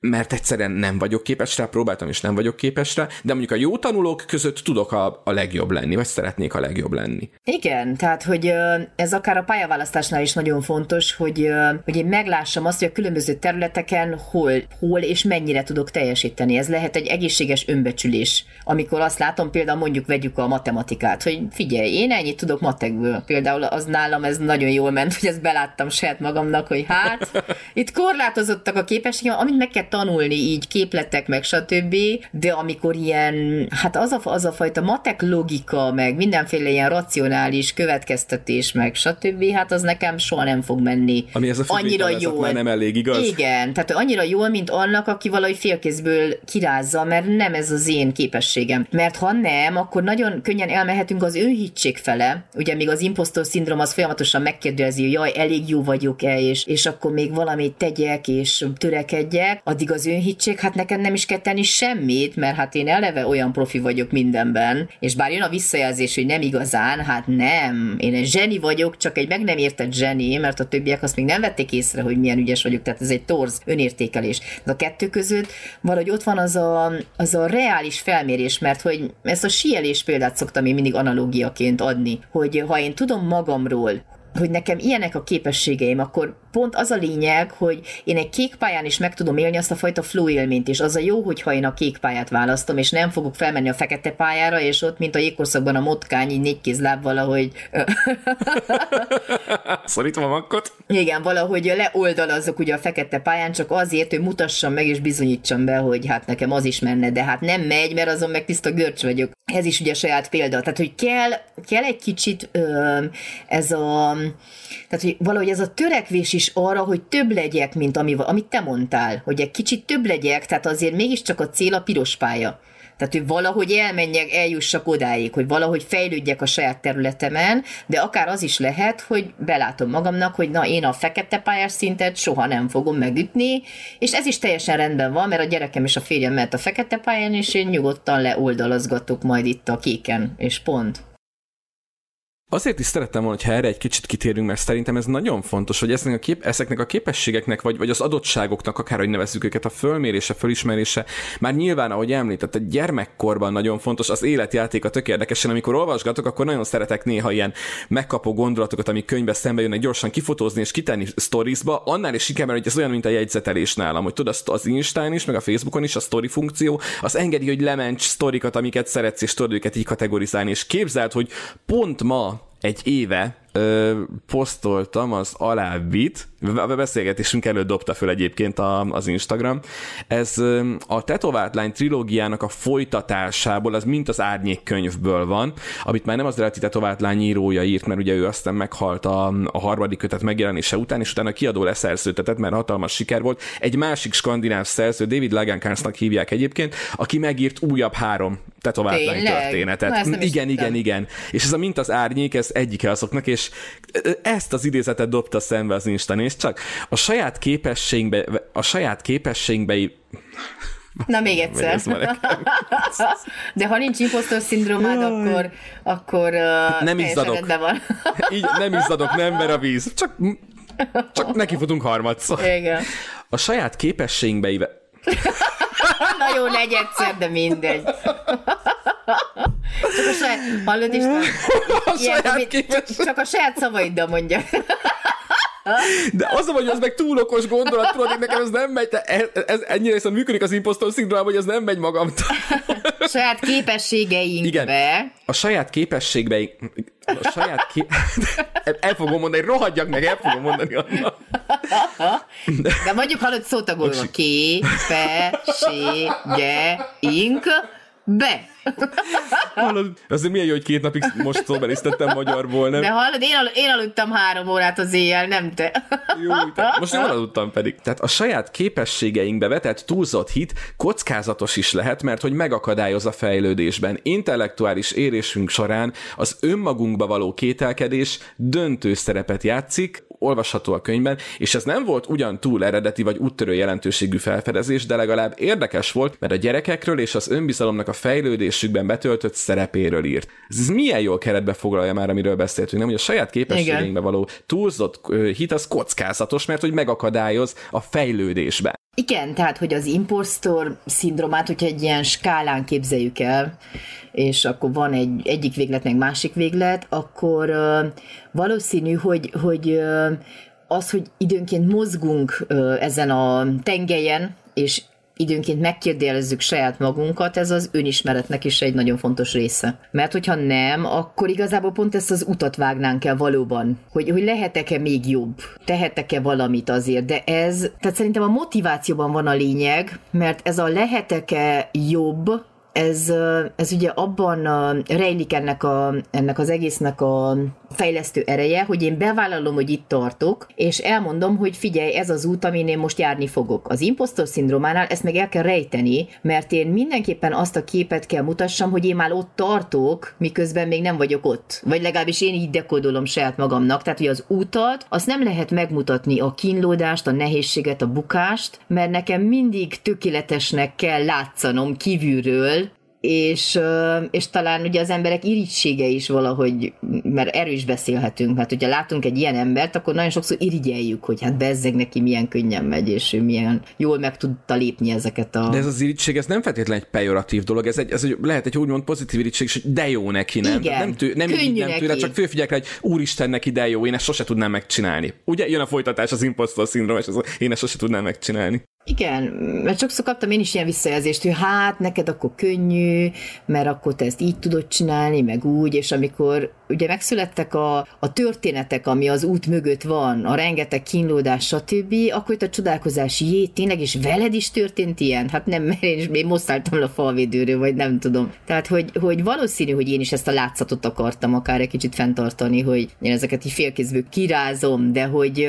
mert egyszerűen nem vagyok képes rá, próbáltam és nem vagyok képes rá, de mondjuk a jó tanulók között tudok a, a legjobb lenni, vagy szeretnék a legjobb lenni. Igen, tehát hogy ez akár a pályaválasztásnál is nagyon fontos, hogy, hogy én meglássam azt, hogy a különböző területeken hol, hol és mennyire tudok teljesíteni. Ez lehet egy egészséges önbecsülés, amikor azt látom, például mondjuk vegyük a matematikát, hogy figyelj, én ennyit tudok matekből. Például az nálam ez nagyon jól ment, hogy ezt beláttam saját magamnak, hogy hát itt korlátozottak a képességem, amit meg kell tanulni így képletek, meg stb., de amikor ilyen, hát az a, az a fajta matek logika, meg mindenféle ilyen racionális következtetés, meg stb., hát az nekem soha nem fog menni. Ami ez a annyira jó. Már nem elég igaz. Igen, tehát annyira jól, mint annak, aki valahogy félkézből kirázza, mert nem ez az én képességem. Mert ha nem, akkor nagyon könnyen elmehetünk az önhittség fele. Ugye még az impostor szindrom az folyamatosan megkérdezi, hogy jaj, elég jó vagyok-e, és, és akkor még valamit tegyek, és törekedjek. Addig az önhittség, hát nekem nem is kell tenni semmit, mert hát én eleve olyan profi vagyok mindenben, és bár jön a visszajelzés, hogy nem igazán, hát nem. Én egy zseni vagyok, csak egy meg nem értett zseni, mert a többiek azt még nem vették észre, hogy milyen ügyes vagyok, tehát ez egy torz önértékelés. De a kettő között valahogy ott van az a, az a reális felmérés, mert hogy ezt a síelés példát szoktam én mindig analógiaként adni, hogy ha én tudom magamról, hogy nekem ilyenek a képességeim, akkor pont az a lényeg, hogy én egy kék pályán is meg tudom élni azt a fajta flow élményt is. Az a jó, hogyha én a kék pályát választom, és nem fogok felmenni a fekete pályára, és ott, mint a jégkorszakban a motkány, így négy kézláb valahogy... A makkot. Igen, valahogy leoldalazok ugye a fekete pályán, csak azért, hogy mutassam meg és bizonyítsam be, hogy hát nekem az is menne, de hát nem megy, mert azon meg tiszta görcs vagyok. Ez is ugye saját példa. Tehát, hogy kell, kell egy kicsit ö, ez a tehát, hogy valahogy ez a törekvés is arra, hogy több legyek, mint ami, amit te mondtál, hogy egy kicsit több legyek, tehát azért mégiscsak a cél a piros pálya. Tehát, hogy valahogy elmenjek, eljussak odáig, hogy valahogy fejlődjek a saját területemen, de akár az is lehet, hogy belátom magamnak, hogy na, én a fekete pályás szintet soha nem fogom megütni, és ez is teljesen rendben van, mert a gyerekem és a férjem mehet a fekete pályán, és én nyugodtan leoldalazgatok majd itt a kéken, és pont. Azért is szerettem volna, ha erre egy kicsit kitérünk, mert szerintem ez nagyon fontos, hogy ezeknek a, kép, ezeknek a képességeknek, vagy, vagy az adottságoknak, akárhogy nevezzük őket, a fölmérése, fölismerése, már nyilván, ahogy említett, a gyermekkorban nagyon fontos, az életjáték a tök érdekesen, amikor olvasgatok, akkor nagyon szeretek néha ilyen megkapó gondolatokat, amik könyvbe szembe jönnek, gyorsan kifotózni és kitenni storiesba, annál is inkább, hogy ez olyan, mint a jegyzetelés nálam, hogy tudod, az Instán is, meg a Facebookon is a story funkció, az engedi, hogy lements sztorikat, amiket szeretsz, és tudod őket így kategorizálni, és képzeld, hogy pont ma egy éve ö, posztoltam az alábbit, a beszélgetésünk előtt dobta föl egyébként a, az Instagram. Ez ö, a Tetovált Lány trilógiának a folytatásából, az mint az árnyék könyvből van, amit már nem az eredeti Tetovált Lány írója írt, mert ugye ő aztán meghalt a, a harmadik kötet megjelenése után, és utána a kiadó leszerződtetett, mert hatalmas siker volt. Egy másik skandináv szerző, David Lagercransnak hívják egyébként, aki megírt újabb három Tetovált történetet. Igen, igen, igen. És ez a mint az árnyék, ez egyike azoknak, és ezt az idézetet dobta szembe az Insta, és csak a saját képességbe, a saját képességbe Na még egyszer. De ha nincs impostor szindrómád, akkor, akkor nem izzadok. van. Így nem izzadok, nem ver a víz. Csak, csak neki futunk harmadszor. Igen. A saját képességbe Na jó, negy egyszer, de mindegy. Csak a saját, hallod is? A saját csak, csak a saját szavaiddal mondja. De az, hogy az meg túl okos gondolat, tudod, nekem ez nem megy, ez, ez ennyire viszont működik az impostor szindróma, hogy ez nem megy magamtól. A saját képességeinkbe. Igen. A saját képességbe, a saját ké... El fogom mondani, rohadjak meg, el fogom mondani annak. De, De mondjuk hallod szótagolva. Képességeink be. Hallod, azért milyen jó, hogy két napig most szóbelisztettem magyarból, nem? De hallod, én, al- én aludtam három órát az éjjel, nem te. Jó, te. most jól aludtam pedig. Tehát a saját képességeinkbe vetett túlzott hit kockázatos is lehet, mert hogy megakadályoz a fejlődésben. Intellektuális érésünk során az önmagunkba való kételkedés döntő szerepet játszik, olvasható a könyvben, és ez nem volt ugyan túl eredeti vagy úttörő jelentőségű felfedezés, de legalább érdekes volt, mert a gyerekekről és az önbizalomnak a fejlődésükben betöltött szerepéről írt. Ez milyen jól keretbe foglalja már, amiről beszéltünk, nem? Hogy a saját képességeinkbe való túlzott hit az kockázatos, mert hogy megakadályoz a fejlődésben. Igen, tehát, hogy az impostor szindromát, hogyha egy ilyen skálán képzeljük el, és akkor van egy egyik véglet, meg másik véglet, akkor uh, valószínű, hogy, hogy uh, az, hogy időnként mozgunk uh, ezen a tengelyen, és időnként megkérdelezzük saját magunkat, ez az önismeretnek is egy nagyon fontos része. Mert hogyha nem, akkor igazából pont ezt az utat vágnánk el valóban, hogy, hogy lehetek-e még jobb, tehetek-e valamit azért, de ez, tehát szerintem a motivációban van a lényeg, mert ez a lehetek-e jobb, ez, ez ugye abban rejlik ennek, a, ennek az egésznek a fejlesztő ereje, hogy én bevállalom, hogy itt tartok, és elmondom, hogy figyelj, ez az út, amin én most járni fogok. Az impostor szindrómánál ezt meg el kell rejteni, mert én mindenképpen azt a képet kell mutassam, hogy én már ott tartok, miközben még nem vagyok ott. Vagy legalábbis én így dekodolom saját magamnak. Tehát, hogy az utat, azt nem lehet megmutatni a kínlódást, a nehézséget, a bukást, mert nekem mindig tökéletesnek kell látszanom kívülről, és, és talán ugye az emberek irítsége is valahogy, mert erős beszélhetünk, mert hogyha látunk egy ilyen embert, akkor nagyon sokszor irigyeljük, hogy hát bezzeg neki milyen könnyen megy, és ő milyen jól meg tudta lépni ezeket a... De ez az irítség, ez nem feltétlenül egy pejoratív dolog, ez, egy, ez egy, lehet egy úgymond pozitív irítség, és de jó neki, nem? Igen, nem, tő, nem, így, nem tőle, csak főfigyelek rá, hogy úristen neki, de jó, én ezt sose tudnám megcsinálni. Ugye jön a folytatás az impostor szindrom, és az, én ezt sose tudnám megcsinálni. Igen, mert sokszor kaptam én is ilyen visszajelzést, hogy hát neked akkor könnyű, mert akkor te ezt így tudod csinálni, meg úgy, és amikor ugye megszülettek a, a történetek, ami az út mögött van, a rengeteg kínlódás, stb., akkor itt a csodálkozás, jé, tényleg, és veled is történt ilyen? Hát nem, mert én, is, én le a falvédőről, vagy nem tudom. Tehát, hogy, hogy valószínű, hogy én is ezt a látszatot akartam akár egy kicsit fenntartani, hogy én ezeket így félkézből kirázom, de hogy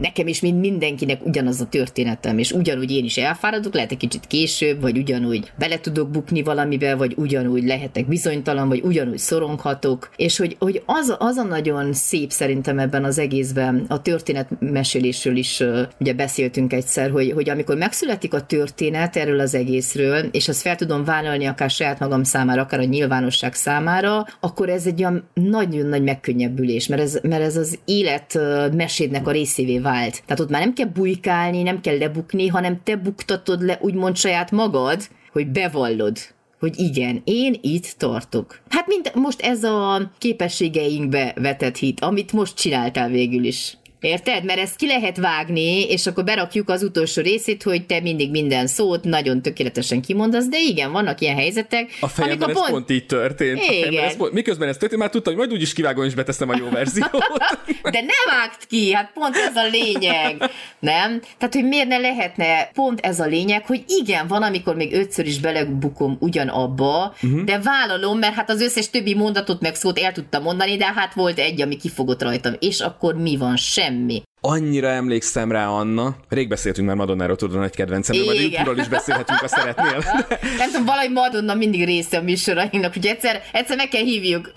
nekem is, mint mindenkinek ugyanaz a történetem, és ugyanúgy én is elfáradok, lehet egy kicsit később, vagy ugyanúgy bele tudok bukni valamibe, vagy ugyanúgy lehetek bizonytalan, vagy ugyanúgy szoronghatok, és hogy, hogy az, az a nagyon szép szerintem ebben az egészben, a történetmesélésről is ugye beszéltünk egyszer, hogy, hogy amikor megszületik a történet erről az egészről, és azt fel tudom vállalni akár saját magam számára, akár a nyilvánosság számára, akkor ez egy olyan nagyon nagy megkönnyebbülés, mert ez, mert ez az élet mesédnek a részévé vált. Tehát ott már nem kell bujkálni, nem kell lebukni, hanem te buktatod le úgymond saját magad, hogy bevallod, hogy igen, én itt tartok. Hát mint most ez a képességeinkbe vetett hit, amit most csináltál végül is. Érted? Mert ezt ki lehet vágni, és akkor berakjuk az utolsó részét, hogy te mindig minden szót nagyon tökéletesen kimondasz, de igen, vannak ilyen helyzetek. A fejemben ez pont... pont így történt. Igen. Ez. Miközben ez történt, már tudtam, hogy majd úgyis kivágom és beteszem a jó verziót. de ne vágd ki, hát pont ez a lényeg. Nem? Tehát, hogy miért ne lehetne pont ez a lényeg, hogy igen, van, amikor még ötször is belebukom ugyanabba, uh-huh. de vállalom, mert hát az összes többi mondatot meg szót el tudtam mondani, de hát volt egy, ami kifogott rajtam. És akkor mi van? Sem semmi. Annyira emlékszem rá, Anna. Rég beszéltünk már Madonnáról, tudod, nagy kedvencem, majd a is beszélhetünk, ha szeretnél. Nem tudom, valahogy Madonna mindig része a műsorainknak, hogy egyszer, egyszer meg kell hívjuk.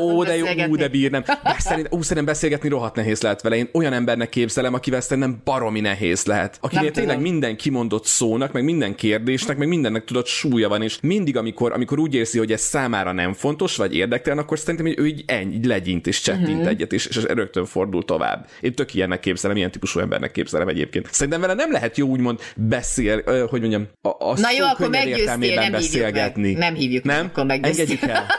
Ó, de jó, de bírnem. Bár szerint, ó, szerintem beszélgetni rohadt nehéz lehet vele. Én olyan embernek képzelem, akivel szerintem baromi nehéz lehet. Akinél nem tényleg tudom. minden kimondott szónak, meg minden kérdésnek, meg mindennek tudott súlya van, és mindig, amikor, amikor úgy érzi, hogy ez számára nem fontos, vagy érdektelen, akkor szerintem, hogy ő így ennyi, így legyint és csettint uh-huh. egyet, és, és rögtön fordul tovább. Én tök ilyennek képzelem, ilyen típusú embernek képzelem egyébként. Szerintem vele nem lehet jó úgymond beszél, hogy mondjam, a, a Na jó, akkor meggyőztél, nem beszélgetni. Hívjuk meg. Nem hívjuk nem? meg, akkor Engedjük el.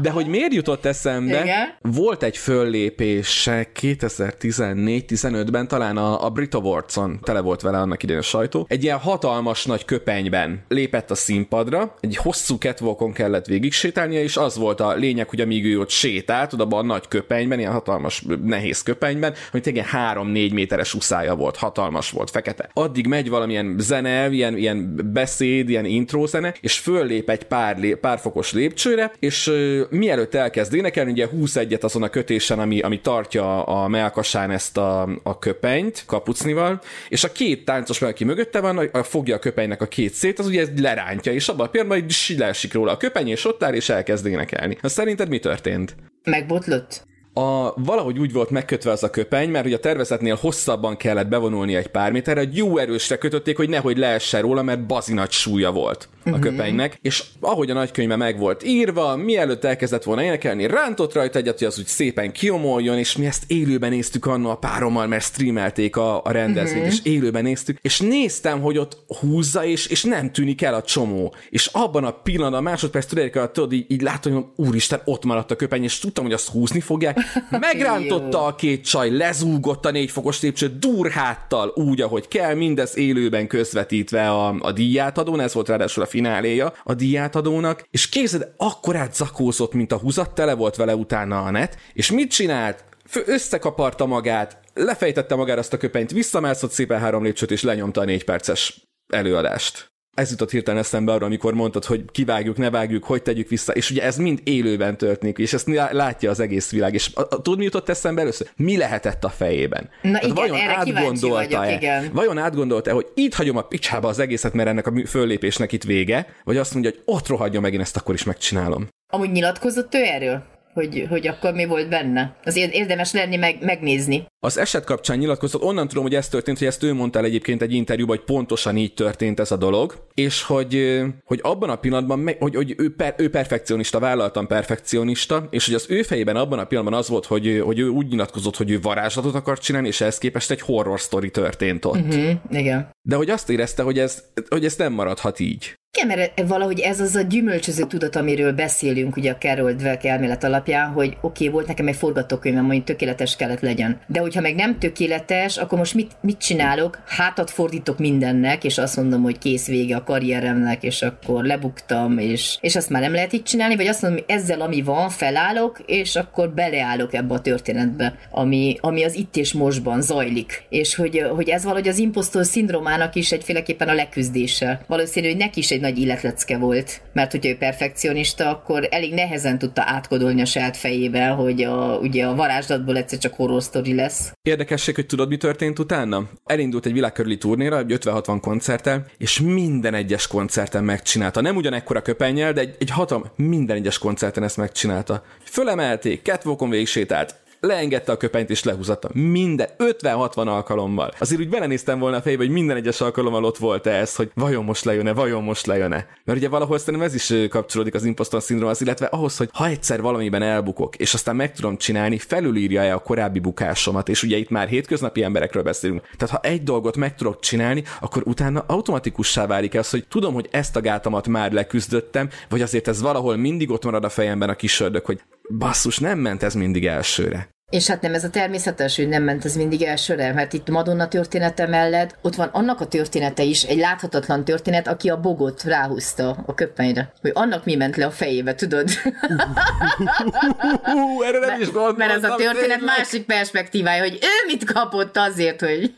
De hogy miért jutott eszembe, Igen? volt egy föllépése 2014-15-ben, talán a, a Brit Awards-on, tele volt vele annak idején a sajtó, egy ilyen hatalmas nagy köpenyben lépett a színpadra, egy hosszú catwalkon kellett végig sétálnia, és az volt a lényeg, hogy amíg ő ott sétált, oda a nagy köpenyben, ilyen hatalmas, nehéz köpenyben, hogy tényleg 3-4 méteres uszája volt, hatalmas volt, fekete. Addig megy valamilyen zene, ilyen, ilyen beszéd, ilyen intro zene, és föllép egy pár, lé, pár fokos lépcsőre, és mielőtt elkezd énekelni, ugye 21-et azon a kötésen, ami, ami tartja a melkasán ezt a, a köpenyt kapucnival, és a két táncos, aki mögötte van, a, fogja a köpenynek a két szét, az ugye ez lerántja, és abban a pillanatban így leesik róla a köpeny, és ott áll, és elkezd énekelni. Na szerinted mi történt? Megbotlott? a, valahogy úgy volt megkötve az a köpeny, mert ugye a tervezetnél hosszabban kellett bevonulni egy pár méterre, egy jó erősre kötötték, hogy nehogy leessen róla, mert bazi nagy súlya volt. Uh-huh. a köpenynek, és ahogy a nagykönyve meg volt írva, mielőtt elkezdett volna énekelni, rántott rajta egyet, hogy az úgy szépen kiomoljon, és mi ezt élőben néztük annó a párommal, mert streamelték a, a rendezvényt, uh-huh. és élőben néztük, és néztem, hogy ott húzza, és, és nem tűnik el a csomó. És abban a pillanatban, a másodperc tudják, alatt, tudod, így, így látom, hogy úristen, ott maradt a köpeny, és tudtam, hogy azt húzni fogják. Megrántotta a két csaj, lezúgott a négy fokos lépcső durháttal, úgy, ahogy kell, mindez élőben közvetítve a, a díjátadón, ez volt ráadásul a fináléja a díjátadónak, és képzeld, akkorát zakózott, mint a húzat, tele volt vele utána a net, és mit csinált? összekaparta magát, lefejtette magára azt a köpenyt, visszamászott szépen három lépcsőt, és lenyomta a négy perces előadást. Ez jutott hirtelen eszembe arra, amikor mondtad, hogy kivágjuk, ne vágjuk, hogy tegyük vissza, és ugye ez mind élőben történik, és ezt látja az egész világ. És tudod, mi jutott eszembe először? Mi lehetett a fejében? Na Tehát igen, vajon erre átgondolta vagyok, igen. Vajon átgondolta hogy itt hagyom a picsába az egészet, mert ennek a föllépésnek itt vége, vagy azt mondja, hogy ott rohadja meg, én ezt akkor is megcsinálom. Amúgy nyilatkozott ő erről? Hogy, hogy akkor mi volt benne. Azért érdemes lenni meg, megnézni. Az eset kapcsán nyilatkozott, onnan tudom, hogy ez történt, hogy ezt ő mondta el egyébként egy interjúban, hogy pontosan így történt ez a dolog, és hogy, hogy abban a pillanatban, hogy, hogy ő, per, ő perfekcionista, vállaltan perfekcionista, és hogy az ő fejében abban a pillanatban az volt, hogy, hogy ő úgy nyilatkozott, hogy ő varázslatot akar csinálni, és ehhez képest egy horror story történt ott. Uh-huh, igen. De hogy azt érezte, hogy ez, hogy ez nem maradhat így. Igen, mert valahogy ez az a gyümölcsöző tudat, amiről beszélünk ugye a Carol Dweck elmélet alapján, hogy oké, okay, volt nekem egy forgatókönyvem, hogy tökéletes kellett legyen. De hogyha meg nem tökéletes, akkor most mit, mit csinálok? Hátat fordítok mindennek, és azt mondom, hogy kész vége a karrieremnek, és akkor lebuktam, és, és azt már nem lehet így csinálni, vagy azt mondom, hogy ezzel, ami van, felállok, és akkor beleállok ebbe a történetbe, ami, ami az itt és mostban zajlik. És hogy, hogy ez valahogy az impostor szindrómának is egyféleképpen a leküzdése. Valószínű, hogy neki is egy nagy illetlecke volt, mert hogyha ő perfekcionista, akkor elég nehezen tudta átkodolni a saját fejébe, hogy a, ugye a varázslatból egyszer csak horror lesz. Érdekesség, hogy tudod, mi történt utána? Elindult egy világkörüli turnéra, egy 50-60 koncerten, és minden egyes koncerten megcsinálta. Nem ugyanekkora köpennyel, de egy, egy hatam minden egyes koncerten ezt megcsinálta. Fölemelték, catwalkon végig sétált, leengedte a köpenyt és lehúzatta. Minden, 50-60 alkalommal. Azért úgy belenéztem volna a fejbe, hogy minden egyes alkalommal ott volt ez, hogy vajon most lejön-e, vajon most lejön-e. Mert ugye valahol szerintem ez is kapcsolódik az impostor szindrómhoz, illetve ahhoz, hogy ha egyszer valamiben elbukok, és aztán meg tudom csinálni, felülírja-e a korábbi bukásomat, és ugye itt már hétköznapi emberekről beszélünk. Tehát ha egy dolgot meg tudok csinálni, akkor utána automatikussá válik az, hogy tudom, hogy ezt a gátamat már leküzdöttem, vagy azért ez valahol mindig ott marad a fejemben a kis ördög, hogy basszus, nem ment ez mindig elsőre. És hát nem ez a természetes, hogy nem ment ez mindig elsőre, mert itt Madonna története mellett ott van annak a története is, egy láthatatlan történet, aki a bogot ráhúzta a köpenyre. Hogy annak mi ment le a fejébe, tudod? Erre nem is gondoltam. Mert ez a történet másik perspektívája, hogy ő mit kapott azért, hogy...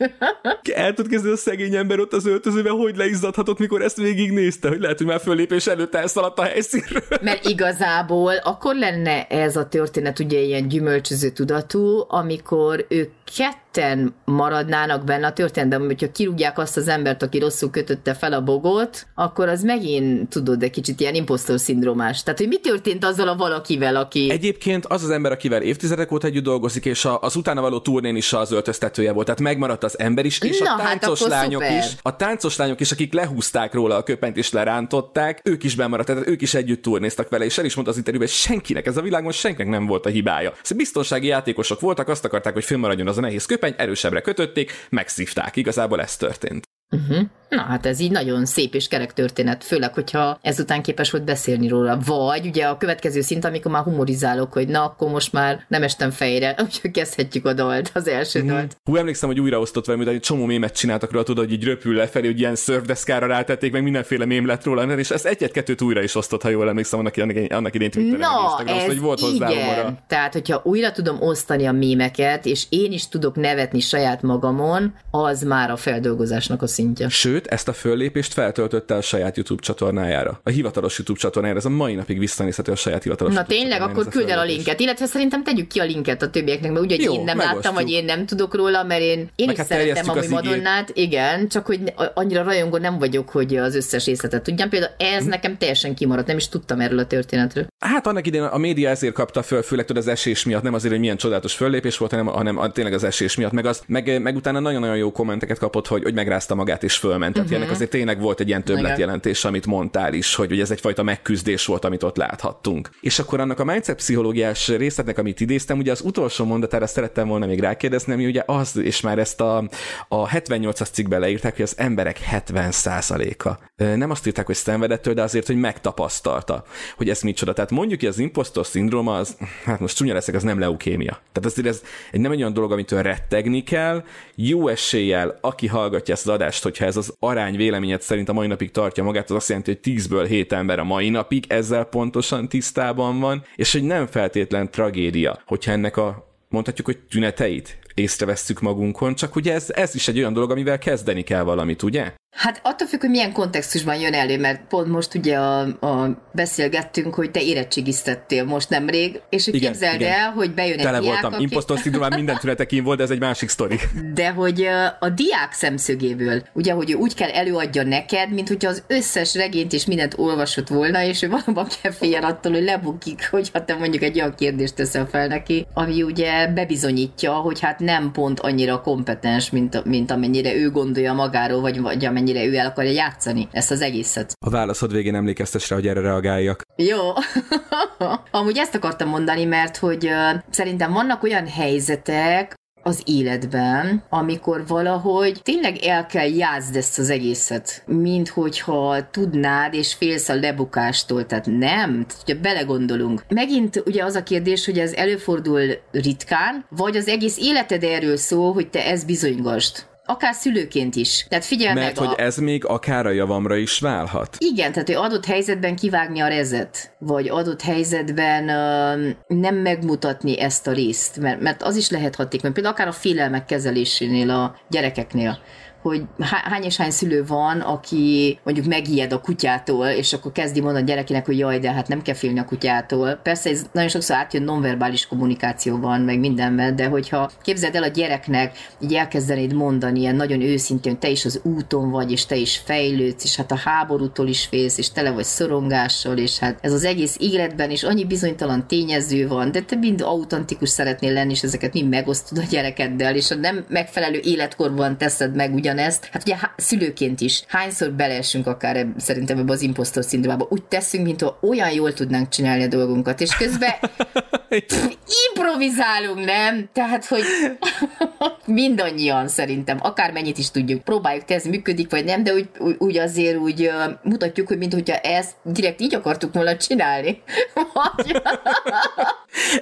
El tud kezdeni a szegény ember ott az öltözőben, hogy leizzadhatott, mikor ezt végignézte, hogy lehet, hogy már föllépés előtt elszaladt a helyszínről. Mert igazából akkor lenne ez a történet ugye ilyen gyümölcsöző tudat, tudatú, amikor ők ketten maradnának benne a történetben, hogyha kirúgják azt az embert, aki rosszul kötötte fel a bogot, akkor az megint, tudod, egy kicsit ilyen impostor szindrómás. Tehát, hogy mi történt azzal a valakivel, aki... Egyébként az az ember, akivel évtizedek óta együtt dolgozik, és az utána való turnén is az öltöztetője volt, tehát megmaradt az ember is, és Na, a hát táncos hát lányok szuper. is, a táncos lányok is, akik lehúzták róla a köpenyt és lerántották, ők is bemaradt, tehát ők is együtt turnéztak vele, és el is mondta az interjúban, hogy senkinek, ez a világon senkinek nem volt a hibája. Szóval biztonsági játékosok voltak, azt akarták, hogy fönnmaradjon az a nehéz köpeny, erősebbre kötötték, megszívták. Igazából ez történt. Uh-huh. Na hát ez így nagyon szép és kerek történet, főleg, hogyha ezután képes volt beszélni róla. Vagy ugye a következő szint, amikor már humorizálok, hogy na, akkor most már nem estem fejre, úgyhogy kezdhetjük a dalt, az első mm. dalt. Hú, emlékszem, hogy újraosztott velem, hogy egy csomó mémet csináltak róla, tudod, hogy így röpül lefelé, hogy ilyen szörfdeszkára rátették, meg mindenféle mém lett róla, és ezt egyet-kettőt újra is osztott, ha jól emlékszem, annak, annak, annak idén Twitteren, Na, ez hogy volt hozzá igen. Humora. Tehát, hogyha újra tudom osztani a mémeket, és én is tudok nevetni saját magamon, az már a feldolgozásnak a szintje. Sőt, ezt a föllépést feltöltötte a saját YouTube csatornájára. A hivatalos YouTube csatornájára, ez a mai napig visszanézhető a saját hivatalos Na tényleg, akkor küld el a linket, illetve szerintem tegyük ki a linket a többieknek, mert ugye, én nem megosztjuk. láttam, vagy én nem tudok róla, mert én, én is hát szerettem a Madonnát, igen, csak hogy annyira rajongó nem vagyok, hogy az összes részletet tudjam. Például ez hm. nekem teljesen kimaradt, nem is tudtam erről a történetről. Hát annak idején a média ezért kapta föl, főleg tudod az esés miatt, nem azért, hogy milyen csodálatos föllépés volt, hanem, hanem tényleg az esés miatt, meg, az, meg, meg utána nagyon-nagyon jó kommenteket kapott, hogy, hogy megrázta magát és fölment ment. Tehát uh-huh. ennek azért tényleg volt egy ilyen többletjelentés, amit mondtál is, hogy, hogy ez egyfajta megküzdés volt, amit ott láthattunk. És akkor annak a mindset pszichológiás részletnek, amit idéztem, ugye az utolsó mondatára szerettem volna még rákérdezni, ami ugye az, és már ezt a, a 78-as cikkben leírták, hogy az emberek 70%-a nem azt írták, hogy szenvedettől, de azért, hogy megtapasztalta, hogy ez micsoda. Tehát mondjuk, hogy az impostor szindróma, az, hát most csúnya leszek, az nem leukémia. Tehát azért ez egy nem egy olyan dolog, amitől rettegni kell. Jó eséllyel, aki hallgatja ezt az adást, hogyha ez az arány véleményed szerint a mai napig tartja magát, az azt jelenti, hogy 10-ből 7 ember a mai napig ezzel pontosan tisztában van, és hogy nem feltétlen tragédia, hogyha ennek a mondhatjuk, hogy tüneteit észrevesszük magunkon, csak ugye ez, ez is egy olyan dolog, amivel kezdeni kell valamit, ugye? Hát attól függ, hogy milyen kontextusban jön elő, mert pont most ugye a, a beszélgettünk, hogy te érettségiztettél most nemrég, és hogy igen, képzeld igen. el, hogy bejön Tele egy diák, voltam, aki... szindrómám minden tületekin volt, de ez egy másik sztori. De hogy a diák szemszögéből, ugye, hogy ő úgy kell előadja neked, mint hogyha az összes regényt és mindent olvasott volna, és ő valóban kell féljen attól, hogy lebukik, hogyha te mondjuk egy olyan kérdést teszel fel neki, ami ugye bebizonyítja, hogy hát nem pont annyira kompetens, mint, mint amennyire ő gondolja magáról, vagy, vagy amennyire ő el akarja játszani ezt az egészet. A válaszod végén emlékeztes rá, hogy erre reagáljak. Jó. Amúgy ezt akartam mondani, mert hogy uh, szerintem vannak olyan helyzetek, az életben, amikor valahogy tényleg el kell játszd ezt az egészet, mint hogyha tudnád, és félsz a lebukástól, tehát nem, tehát, hogyha belegondolunk. Megint ugye az a kérdés, hogy ez előfordul ritkán, vagy az egész életed erről szól, hogy te ezt bizonygasd akár szülőként is. Tehát figyelj Mert meg hogy a... ez még akár a javamra is válhat. Igen, tehát hogy adott helyzetben kivágni a rezet, vagy adott helyzetben uh, nem megmutatni ezt a részt, mert, mert az is lehet hatékony. Például akár a félelmek kezelésénél a gyerekeknél hogy hány és hány szülő van, aki mondjuk megijed a kutyától, és akkor kezdi mondani a gyerekének, hogy jaj, de hát nem kell félni a kutyától. Persze ez nagyon sokszor átjön nonverbális kommunikációban, meg mindenben, de hogyha képzeld el a gyereknek, így elkezdenéd mondani ilyen nagyon őszintén, hogy te is az úton vagy, és te is fejlődsz, és hát a háborútól is félsz, és tele vagy szorongással, és hát ez az egész életben is annyi bizonytalan tényező van, de te mind autentikus szeretnél lenni, és ezeket mind megosztod a gyerekeddel, és a nem megfelelő életkorban teszed meg ugyan ugyanezt. Hát ugye szülőként is hányszor beleesünk akár szerintem ebbe az impostor szindrómába. Úgy teszünk, mint olyan jól tudnánk csinálni a dolgunkat, és közben pff, improvizálunk, nem? Tehát, hogy mindannyian szerintem, akármennyit is tudjuk, próbáljuk, te ez működik, vagy nem, de úgy, úgy azért úgy mutatjuk, hogy mintha ezt direkt így akartuk volna csinálni.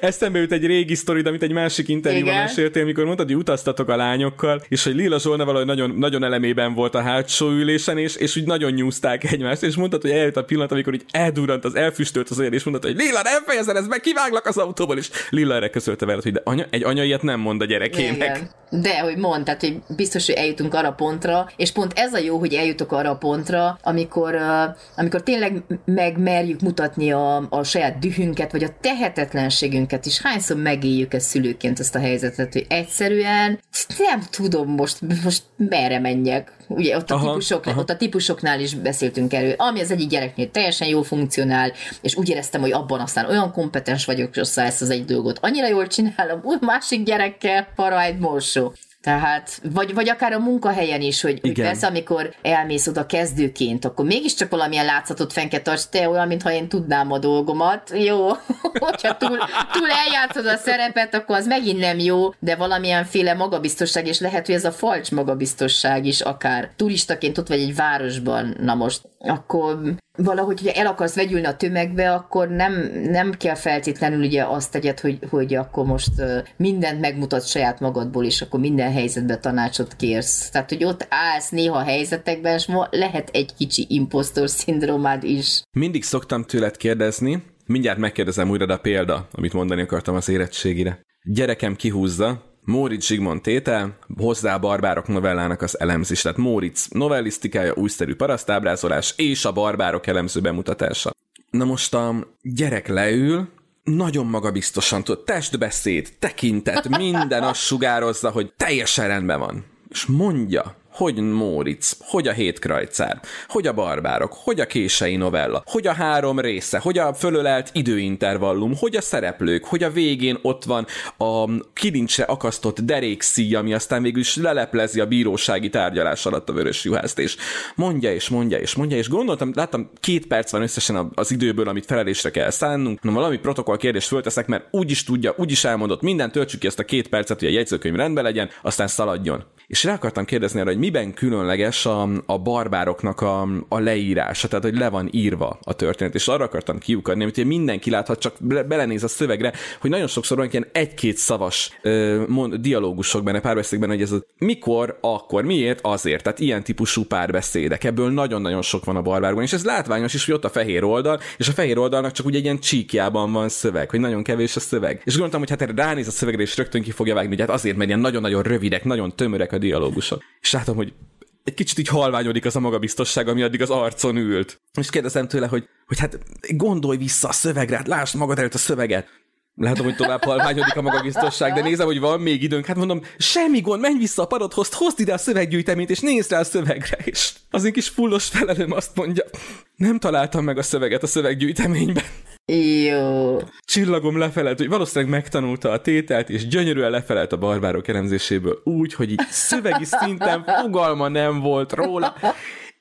Eszembe jut egy régi sztori, amit egy másik interjúban meséltél, amikor mondtad, hogy utaztatok a lányokkal, és hogy Lila Zsolna valahogy nagyon, nagyon elemében volt a hátsó ülésen, és, és úgy nagyon nyúzták egymást, és mondtad, hogy eljött a pillanat, amikor így eldurrant az elfüstölt az olyan, és mondtad, hogy Lila, nem fejezed ezt meg, kiváglak az autóból, és Lila erre közölte veled, hogy de anya, egy anya ilyet nem mond a gyerekének. Igen. De, hogy mond, tehát hogy biztos, hogy eljutunk arra pontra, és pont ez a jó, hogy eljutok arra a pontra, amikor, uh, amikor tényleg megmerjük mutatni a, a saját dühünket, vagy a tehetetlenségünket is. Hányszor megéljük ezt szülőként ezt a helyzetet, hogy egyszerűen nem tudom most, most merre menjek. Ugye ott a, aha, típusok, aha. ott a típusoknál is beszéltünk erről, ami az egyik gyereknél teljesen jól funkcionál, és úgy éreztem, hogy abban aztán olyan kompetens vagyok, hogy ezt az egy dolgot annyira jól csinálom, úgy másik gyerekkel egy morsó. Tehát, vagy, vagy akár a munkahelyen is, hogy, hogy persze, amikor elmész oda kezdőként, akkor mégiscsak valamilyen látszatot fenn kell tarts, te olyan, mintha én tudnám a dolgomat. Jó, hogyha túl, túl eljátszod a szerepet, akkor az megint nem jó, de valamilyen féle magabiztosság, és lehet, hogy ez a falcs magabiztosság is akár. Turistaként ott vagy egy városban, na most, akkor valahogy, hogyha el akarsz vegyülni a tömegbe, akkor nem, nem kell feltétlenül ugye azt tegyed, hogy, hogy akkor most mindent megmutat saját magadból, és akkor minden helyzetben tanácsot kérsz. Tehát, hogy ott állsz néha a helyzetekben, és lehet egy kicsi impostor szindrómád is. Mindig szoktam tőled kérdezni, mindjárt megkérdezem újra a példa, amit mondani akartam az érettségire. Gyerekem kihúzza, Móricz Zsigmond tétel, hozzá a barbárok novellának az elemzés, tehát Móricz novellisztikája, újszerű parasztábrázolás és a barbárok elemző bemutatása. Na most a gyerek leül, nagyon magabiztosan tud, testbeszéd, tekintet, minden azt sugározza, hogy teljesen rendben van. És mondja, hogy Móricz, hogy a hétkrajcár, hogy a barbárok, hogy a kései novella, hogy a három része, hogy a fölölelt időintervallum, hogy a szereplők, hogy a végén ott van a kilincsre akasztott derékszíj, ami aztán végül is leleplezi a bírósági tárgyalás alatt a vörös juhászt, és mondja és mondja és mondja, és gondoltam, láttam, két perc van összesen az időből, amit felelésre kell szánnunk, no, valami protokoll kérdést fölteszek, mert úgy is tudja, úgy is elmondott, minden töltsük ki ezt a két percet, hogy a jegyzőkönyv rendben legyen, aztán szaladjon. És rá akartam kérdezni arra, hogy miben különleges a, a barbároknak a, a leírása, tehát hogy le van írva a történet, és arra akartam kiukadni, hogy mindenki láthat, csak belenéz a szövegre, hogy nagyon sokszor van ilyen egy-két szavas ö, mond, dialógusok benne, párbeszédben, hogy ez a mikor, akkor, miért, azért, tehát ilyen típusú párbeszédek, ebből nagyon-nagyon sok van a barbárban, és ez látványos is, hogy ott a fehér oldal, és a fehér oldalnak csak úgy egy ilyen csíkjában van szöveg, hogy nagyon kevés a szöveg. És gondoltam, hogy hát erre ránéz a szövegre, és rögtön ki fogja vágni, hogy hát azért, mert ilyen nagyon-nagyon rövidek, nagyon tömörek a dialógusok. És látom, hogy egy kicsit így halványodik az a magabiztosság, ami addig az arcon ült. És kérdezem tőle, hogy, hogy hát gondolj vissza a szövegre, hát lásd magad előtt a szöveget. Látom, hogy tovább halványodik a magabiztosság, de nézem, hogy van még időnk. Hát mondom, semmi gond, menj vissza a parodhoz, hozd ide a szöveggyűjteményt, és nézd rá a szövegre. És az én kis fullos felelőm azt mondja, nem találtam meg a szöveget a szöveggyűjteményben. Jó. Csillagom lefelelt, hogy valószínűleg megtanulta a tételt, és gyönyörűen lefelelt a barbárok elemzéséből úgy, hogy így szövegi szinten fogalma nem volt róla,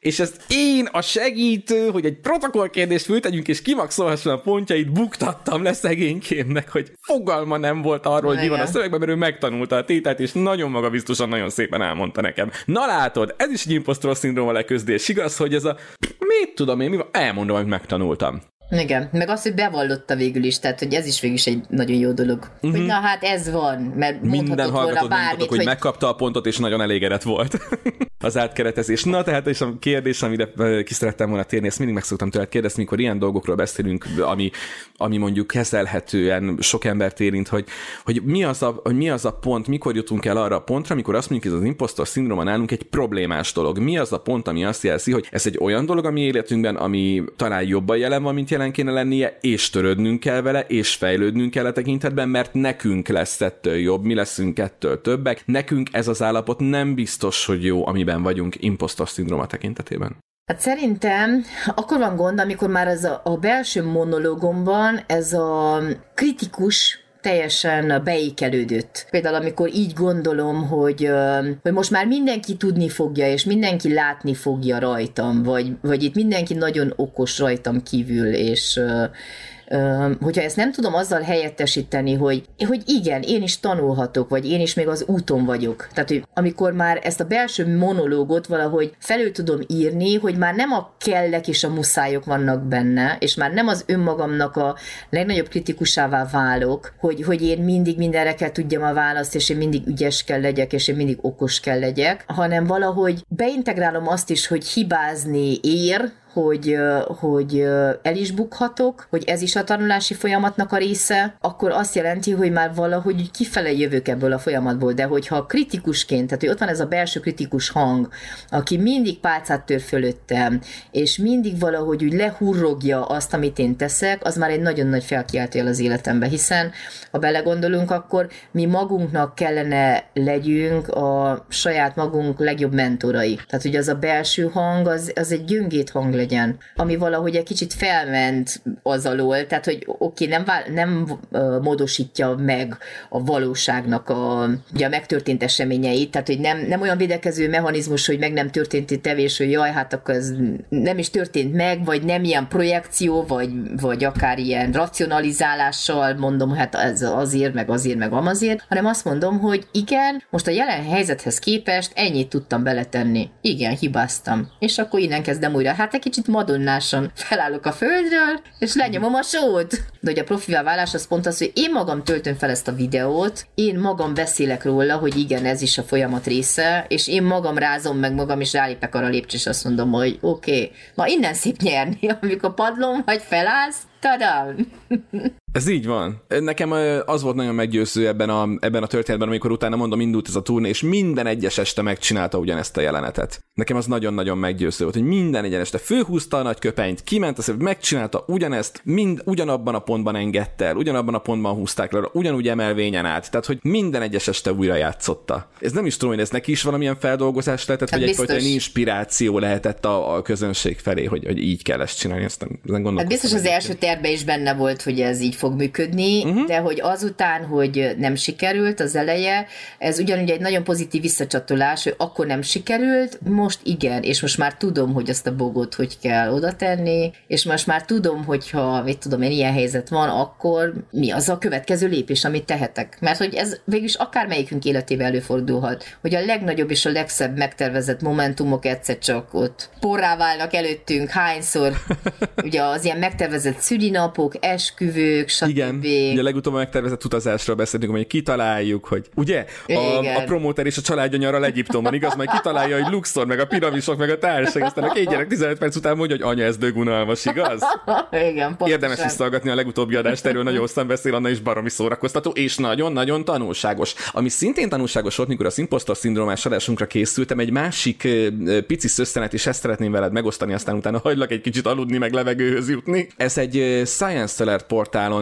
és ezt én, a segítő, hogy egy protokollkérdést föltegyünk, és kimaxolhasson a pontjait, buktattam le szegénykémnek, hogy fogalma nem volt arról, hogy mi van a szövegben, mert ő megtanulta a tételt, és nagyon magabiztosan, nagyon szépen elmondta nekem. Na látod, ez is egy impostor szindróma leküzdés. Igaz, hogy ez a, mit tudom én, mi van? elmondom, hogy megtanultam. Igen, meg azt, hogy bevallotta végül is, tehát hogy ez is végül is egy nagyon jó dolog. Uh-huh. Hogy na hát ez van, mert Minden hallgatót bármit, hogy, hogy megkapta a pontot, és nagyon elégedett volt az átkeretezés. Na tehát, és a kérdés, amire ki szerettem volna térni, ezt mindig meg szoktam tőled kérdezni, mikor ilyen dolgokról beszélünk, ami, ami mondjuk kezelhetően sok embert érint, hogy, hogy, mi az a, hogy mi az a pont, mikor jutunk el arra a pontra, amikor azt mondjuk, hogy ez az impostor szindróma nálunk egy problémás dolog. Mi az a pont, ami azt jelzi, hogy ez egy olyan dolog a mi életünkben, ami talán jobban jelen van, mint jelen jelen kéne lennie, és törődnünk kell vele, és fejlődnünk kell a tekintetben, mert nekünk lesz ettől jobb, mi leszünk ettől többek. Nekünk ez az állapot nem biztos, hogy jó, amiben vagyunk impostor szindróma tekintetében. Hát szerintem akkor van gond, amikor már ez a, a belső monológomban ez a kritikus teljesen beékelődött. Például amikor így gondolom, hogy, hogy most már mindenki tudni fogja, és mindenki látni fogja rajtam, vagy, vagy itt mindenki nagyon okos rajtam kívül, és hogyha ezt nem tudom azzal helyettesíteni, hogy, hogy igen, én is tanulhatok, vagy én is még az úton vagyok. Tehát, hogy amikor már ezt a belső monológot valahogy felül tudom írni, hogy már nem a kellek és a muszájok vannak benne, és már nem az önmagamnak a legnagyobb kritikusává válok, hogy, hogy én mindig mindenre kell tudjam a választ, és én mindig ügyes kell legyek, és én mindig okos kell legyek, hanem valahogy beintegrálom azt is, hogy hibázni ér, hogy, hogy el is bukhatok, hogy ez is a tanulási folyamatnak a része, akkor azt jelenti, hogy már valahogy kifele jövök ebből a folyamatból, de hogyha kritikusként, tehát hogy ott van ez a belső kritikus hang, aki mindig pálcát tör fölöttem, és mindig valahogy úgy lehurrogja azt, amit én teszek, az már egy nagyon nagy felkiáltójel az életembe, hiszen ha belegondolunk, akkor mi magunknak kellene legyünk a saját magunk legjobb mentorai. Tehát, hogy az a belső hang, az, az egy gyöngét hang legyen, ami valahogy egy kicsit felment az alól, tehát hogy oké, okay, nem, vál, nem módosítja meg a valóságnak a, ugye a megtörtént eseményeit, tehát hogy nem, nem olyan védekező mechanizmus, hogy meg nem történt tevés, hogy jaj, hát akkor ez nem is történt meg, vagy nem ilyen projekció, vagy, vagy akár ilyen racionalizálással mondom, hát ez azért, meg azért, meg amazért, hanem azt mondom, hogy igen, most a jelen helyzethez képest ennyit tudtam beletenni. Igen, hibáztam. És akkor innen kezdem újra. Hát egy kicsit madonnásan felállok a földről, és lenyomom a sót. De hogy a profivá válás az pont az, hogy én magam töltöm fel ezt a videót, én magam beszélek róla, hogy igen, ez is a folyamat része, és én magam rázom meg magam, és rálépek arra a lépcső, és azt mondom, hogy oké, okay, ma innen szép nyerni, amikor padlom, vagy felállsz, tadam! Ez így van. Nekem az volt nagyon meggyőző ebben a, ebben a történetben, amikor utána mondom, indult ez a turné, és minden egyes este megcsinálta ugyanezt a jelenetet. Nekem az nagyon-nagyon meggyőző volt, hogy minden egyes este főhúzta a nagy köpenyt, kiment, azt megcsinálta ugyanezt, mind ugyanabban a pontban engedte el, ugyanabban a pontban húzták le, ugyanúgy emelvényen át. Tehát, hogy minden egyes este újra játszotta. Ez nem is tudom, hogy ez neki is valamilyen feldolgozás lehetett, hát vagy egyfajta inspiráció lehetett a, a közönség felé, hogy, hogy így kell ezt csinálni. Ezt nem, hát biztos az első terve is benne volt, hogy ez így fog működni, uh-huh. de hogy azután, hogy nem sikerült az eleje, ez ugyanúgy egy nagyon pozitív visszacsatolás, hogy akkor nem sikerült, most igen, és most már tudom, hogy azt a bogot hogy kell oda tenni, és most már tudom, hogyha, mit tudom én, ilyen helyzet van, akkor mi az a következő lépés, amit tehetek. Mert hogy ez végülis akármelyikünk életével előfordulhat, hogy a legnagyobb és a legszebb megtervezett momentumok egyszer csak ott porrá válnak előttünk, hányszor, ugye az ilyen megtervezett szülinapok, esküvők, stb. Igen, ugye legutóbb megtervezett utazásról beszéltünk, hogy kitaláljuk, hogy ugye a, a promóter és a családja nyaral Egyiptomban, igaz? Majd kitalálja, hogy Luxor, meg a piramisok, meg a társaság, aztán a két gyerek 15 perc után mondja, hogy anya, ez dögunalmas, igaz? Igen, pontosan. Érdemes visszahallgatni a legutóbbi adást, erről nagyon hosszan beszél, Anna is baromi szórakoztató, és nagyon-nagyon tanulságos. Ami szintén tanulságos volt, mikor a impostor szindrómás adásunkra készültem, egy másik pici szösszenet, és ezt szeretném veled megosztani, aztán utána hagylak egy kicsit aludni, meg levegőhöz jutni. Ez egy Science Alert portálon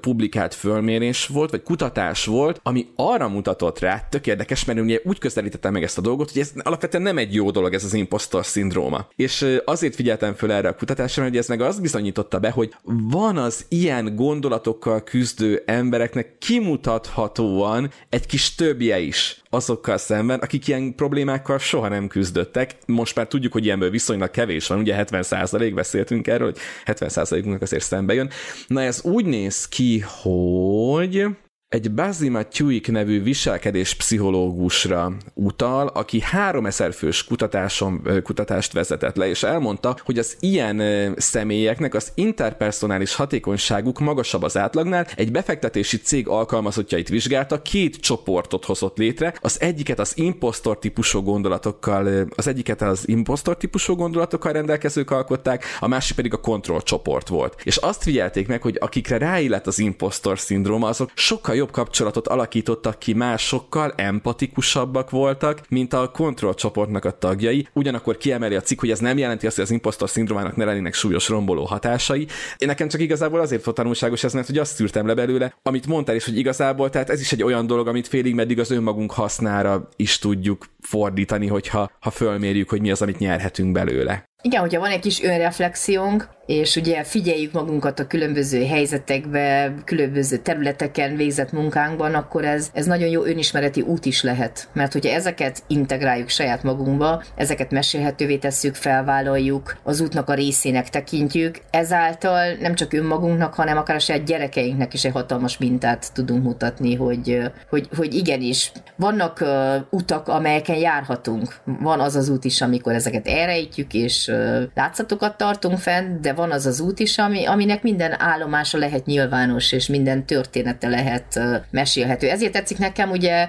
publikált fölmérés volt, vagy kutatás volt, ami arra mutatott rá, tök érdekes, mert ugye úgy közelítettem meg ezt a dolgot, hogy ez alapvetően nem egy jó dolog ez az impostor szindróma. És azért figyeltem föl erre a kutatásra, hogy ez meg azt bizonyította be, hogy van az ilyen gondolatokkal küzdő embereknek kimutathatóan egy kis többje is azokkal szemben, akik ilyen problémákkal soha nem küzdöttek. Most már tudjuk, hogy ilyenből viszonylag kevés van, ugye 70% beszéltünk erről, hogy 70%-unknak azért szembe jön. Na ez úgy néz ki, hogy egy Bazima Tuik nevű viselkedés pszichológusra utal, aki három fős kutatáson, kutatást vezetett le, és elmondta, hogy az ilyen személyeknek az interpersonális hatékonyságuk magasabb az átlagnál. Egy befektetési cég alkalmazottjait vizsgálta, két csoportot hozott létre, az egyiket az impostor típusú gondolatokkal, az egyiket az impostor típusú gondolatokkal rendelkezők alkották, a másik pedig a kontrollcsoport volt. És azt figyelték meg, hogy akikre ráillett az impostor szindróma, azok sokkal jobb kapcsolatot alakítottak ki másokkal, empatikusabbak voltak, mint a kontrollcsoportnak a tagjai. Ugyanakkor kiemeli a cikk, hogy ez nem jelenti azt, hogy az impostor szindrómának ne lennének súlyos romboló hatásai. Én nekem csak igazából azért volt tanulságos ez, mert hogy azt szűrtem le belőle, amit mondtál is, hogy igazából, tehát ez is egy olyan dolog, amit félig meddig az önmagunk hasznára is tudjuk fordítani, hogyha ha fölmérjük, hogy mi az, amit nyerhetünk belőle. Igen, hogyha van egy kis önreflexiónk, és ugye figyeljük magunkat a különböző helyzetekbe, különböző területeken végzett munkánkban, akkor ez, ez nagyon jó önismereti út is lehet. Mert hogyha ezeket integráljuk saját magunkba, ezeket mesélhetővé tesszük, felvállaljuk, az útnak a részének tekintjük, ezáltal nem csak önmagunknak, hanem akár a saját gyerekeinknek is egy hatalmas mintát tudunk mutatni, hogy, hogy, hogy igenis, vannak utak, amelyeken járhatunk. Van az az út is, amikor ezeket elrejtjük, és uh, látszatokat tartunk fenn, de van az az út is, ami, aminek minden állomása lehet nyilvános, és minden története lehet mesélhető. Ezért tetszik nekem ugye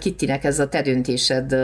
Kittinek ez a Te döntésed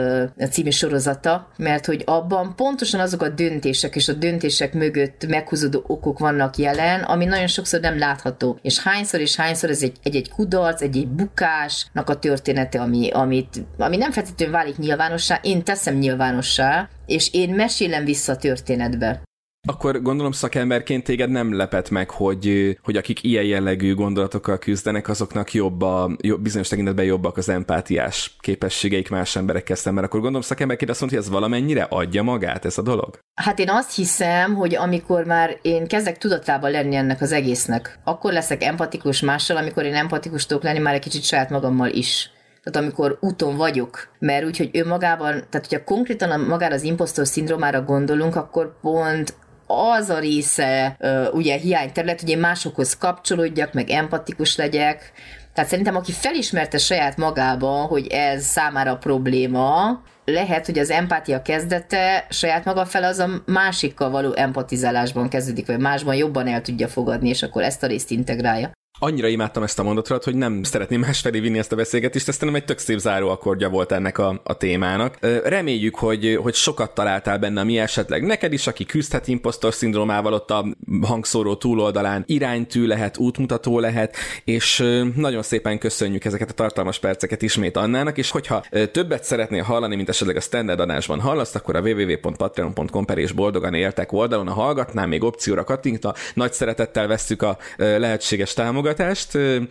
című sorozata, mert hogy abban pontosan azok a döntések és a döntések mögött meghúzódó okok vannak jelen, ami nagyon sokszor nem látható. És hányszor és hányszor ez egy, egy, egy kudarc, egy, egy bukásnak a története, ami, amit, ami nem feltétlenül válik nyilvánossá, én teszem nyilvánossá, és én mesélem vissza a történetbe. Akkor gondolom szakemberként téged nem lepet meg, hogy, hogy akik ilyen jellegű gondolatokkal küzdenek, azoknak jobb a, jobb, bizonyos tekintetben jobbak az empátiás képességeik más emberekkel szemben. Akkor gondolom szakemberként azt mondja, hogy ez valamennyire adja magát ez a dolog? Hát én azt hiszem, hogy amikor már én kezdek tudatában lenni ennek az egésznek, akkor leszek empatikus mással, amikor én empatikus tudok lenni már egy kicsit saját magammal is tehát amikor úton vagyok, mert úgy, hogy ő magában, tehát hogyha konkrétan a, magára az impostor szindrómára gondolunk, akkor pont az a része ugye hiányterület, hogy én másokhoz kapcsolódjak, meg empatikus legyek, tehát szerintem, aki felismerte saját magába, hogy ez számára probléma, lehet, hogy az empátia kezdete saját maga fel az a másikkal való empatizálásban kezdődik, vagy másban jobban el tudja fogadni, és akkor ezt a részt integrálja. Annyira imádtam ezt a mondatot, hogy nem szeretném másfelé vinni ezt a beszélgetést, ezt nem egy tök szép záró akkordja volt ennek a, a témának. Reméljük, hogy, hogy sokat találtál benne, mi esetleg neked is, aki küzdhet impostor szindrómával ott a hangszóró túloldalán, iránytű lehet, útmutató lehet, és nagyon szépen köszönjük ezeket a tartalmas perceket ismét Annának, és hogyha többet szeretnél hallani, mint esetleg a standard adásban hallasz, akkor a www.patreon.com per és boldogan éltek oldalon, a hallgatnál még opcióra kattintva, nagy szeretettel vesszük a lehetséges támogatást,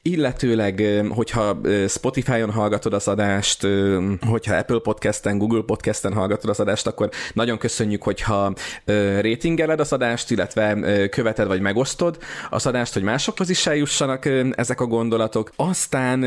illetőleg, hogyha Spotify-on hallgatod az adást, hogyha Apple Podcast-en, Google Podcast-en hallgatod az adást, akkor nagyon köszönjük, hogyha ratingeled az adást, illetve követed vagy megosztod az adást, hogy másokhoz is eljussanak ezek a gondolatok. Aztán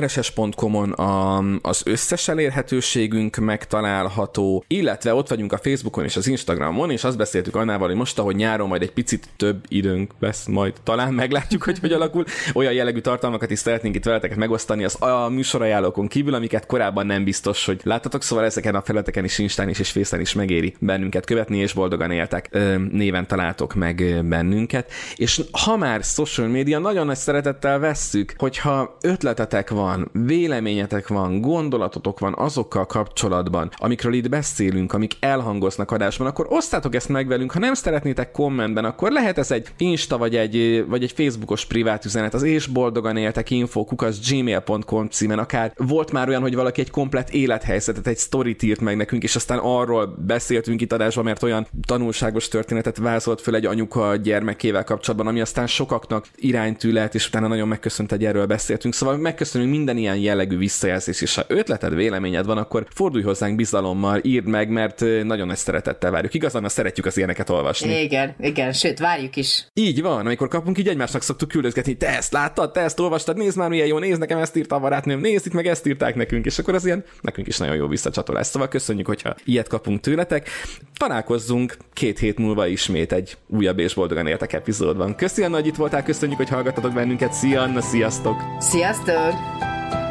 rss.com-on a, az összes elérhetőségünk megtalálható, illetve ott vagyunk a Facebookon és az Instagramon, és azt beszéltük annával, hogy most, ahogy nyáron majd egy picit több időnk lesz, majd talán meglátjuk, hogy hogy alakul. Olyan jellegű tartalmakat is szeretnénk itt veleteket megosztani az a műsorajánlókon kívül, amiket korábban nem biztos, hogy láttatok, szóval ezeken a felületeken is Instán is és Fészen is megéri bennünket követni, és boldogan éltek néven találtok meg bennünket. És ha már social media, nagyon nagy szeretettel vesszük, hogyha ötletetek van, véleményetek van, gondolatotok van azokkal kapcsolatban, amikről itt beszélünk, amik elhangoznak adásban, akkor osztátok ezt meg velünk. Ha nem szeretnétek kommentben, akkor lehet ez egy Insta vagy egy, vagy egy Facebookos privát üzenet, az és boldogan éltek info, gmail.com címen, akár volt már olyan, hogy valaki egy komplet élethelyzetet, egy sztorit írt meg nekünk, és aztán arról beszéltünk itt adásban, mert olyan tanulságos történetet vázolt föl egy anyuka gyermekével kapcsolatban, ami aztán sokaknak iránytű lehet, és utána nagyon megköszönt, hogy erről beszéltünk. Szóval megköszönünk minden ilyen jellegű visszajelzés, és ha ötleted, véleményed van, akkor fordulj hozzánk bizalommal, írd meg, mert nagyon nagy szeretettel várjuk. Igazán, szeretjük az ilyeneket olvasni. Igen, igen, sőt, várjuk is. Így van, amikor kapunk, így egymásnak szoktuk küldözgetni, te ezt láttad, te ezt olvastad, nézd már milyen jó, nézd nekem ezt írta a barátnőm, nézd itt meg ezt írták nekünk, és akkor az ilyen nekünk is nagyon jó visszacsatolás. Szóval köszönjük, hogyha ilyet kapunk tőletek. Találkozzunk két hét múlva ismét egy újabb és boldogan éltek epizódban. Köszönjük, hogy itt voltál, köszönjük, hogy hallgattatok bennünket. Szia, Anna, sziasztok! Sziasztok!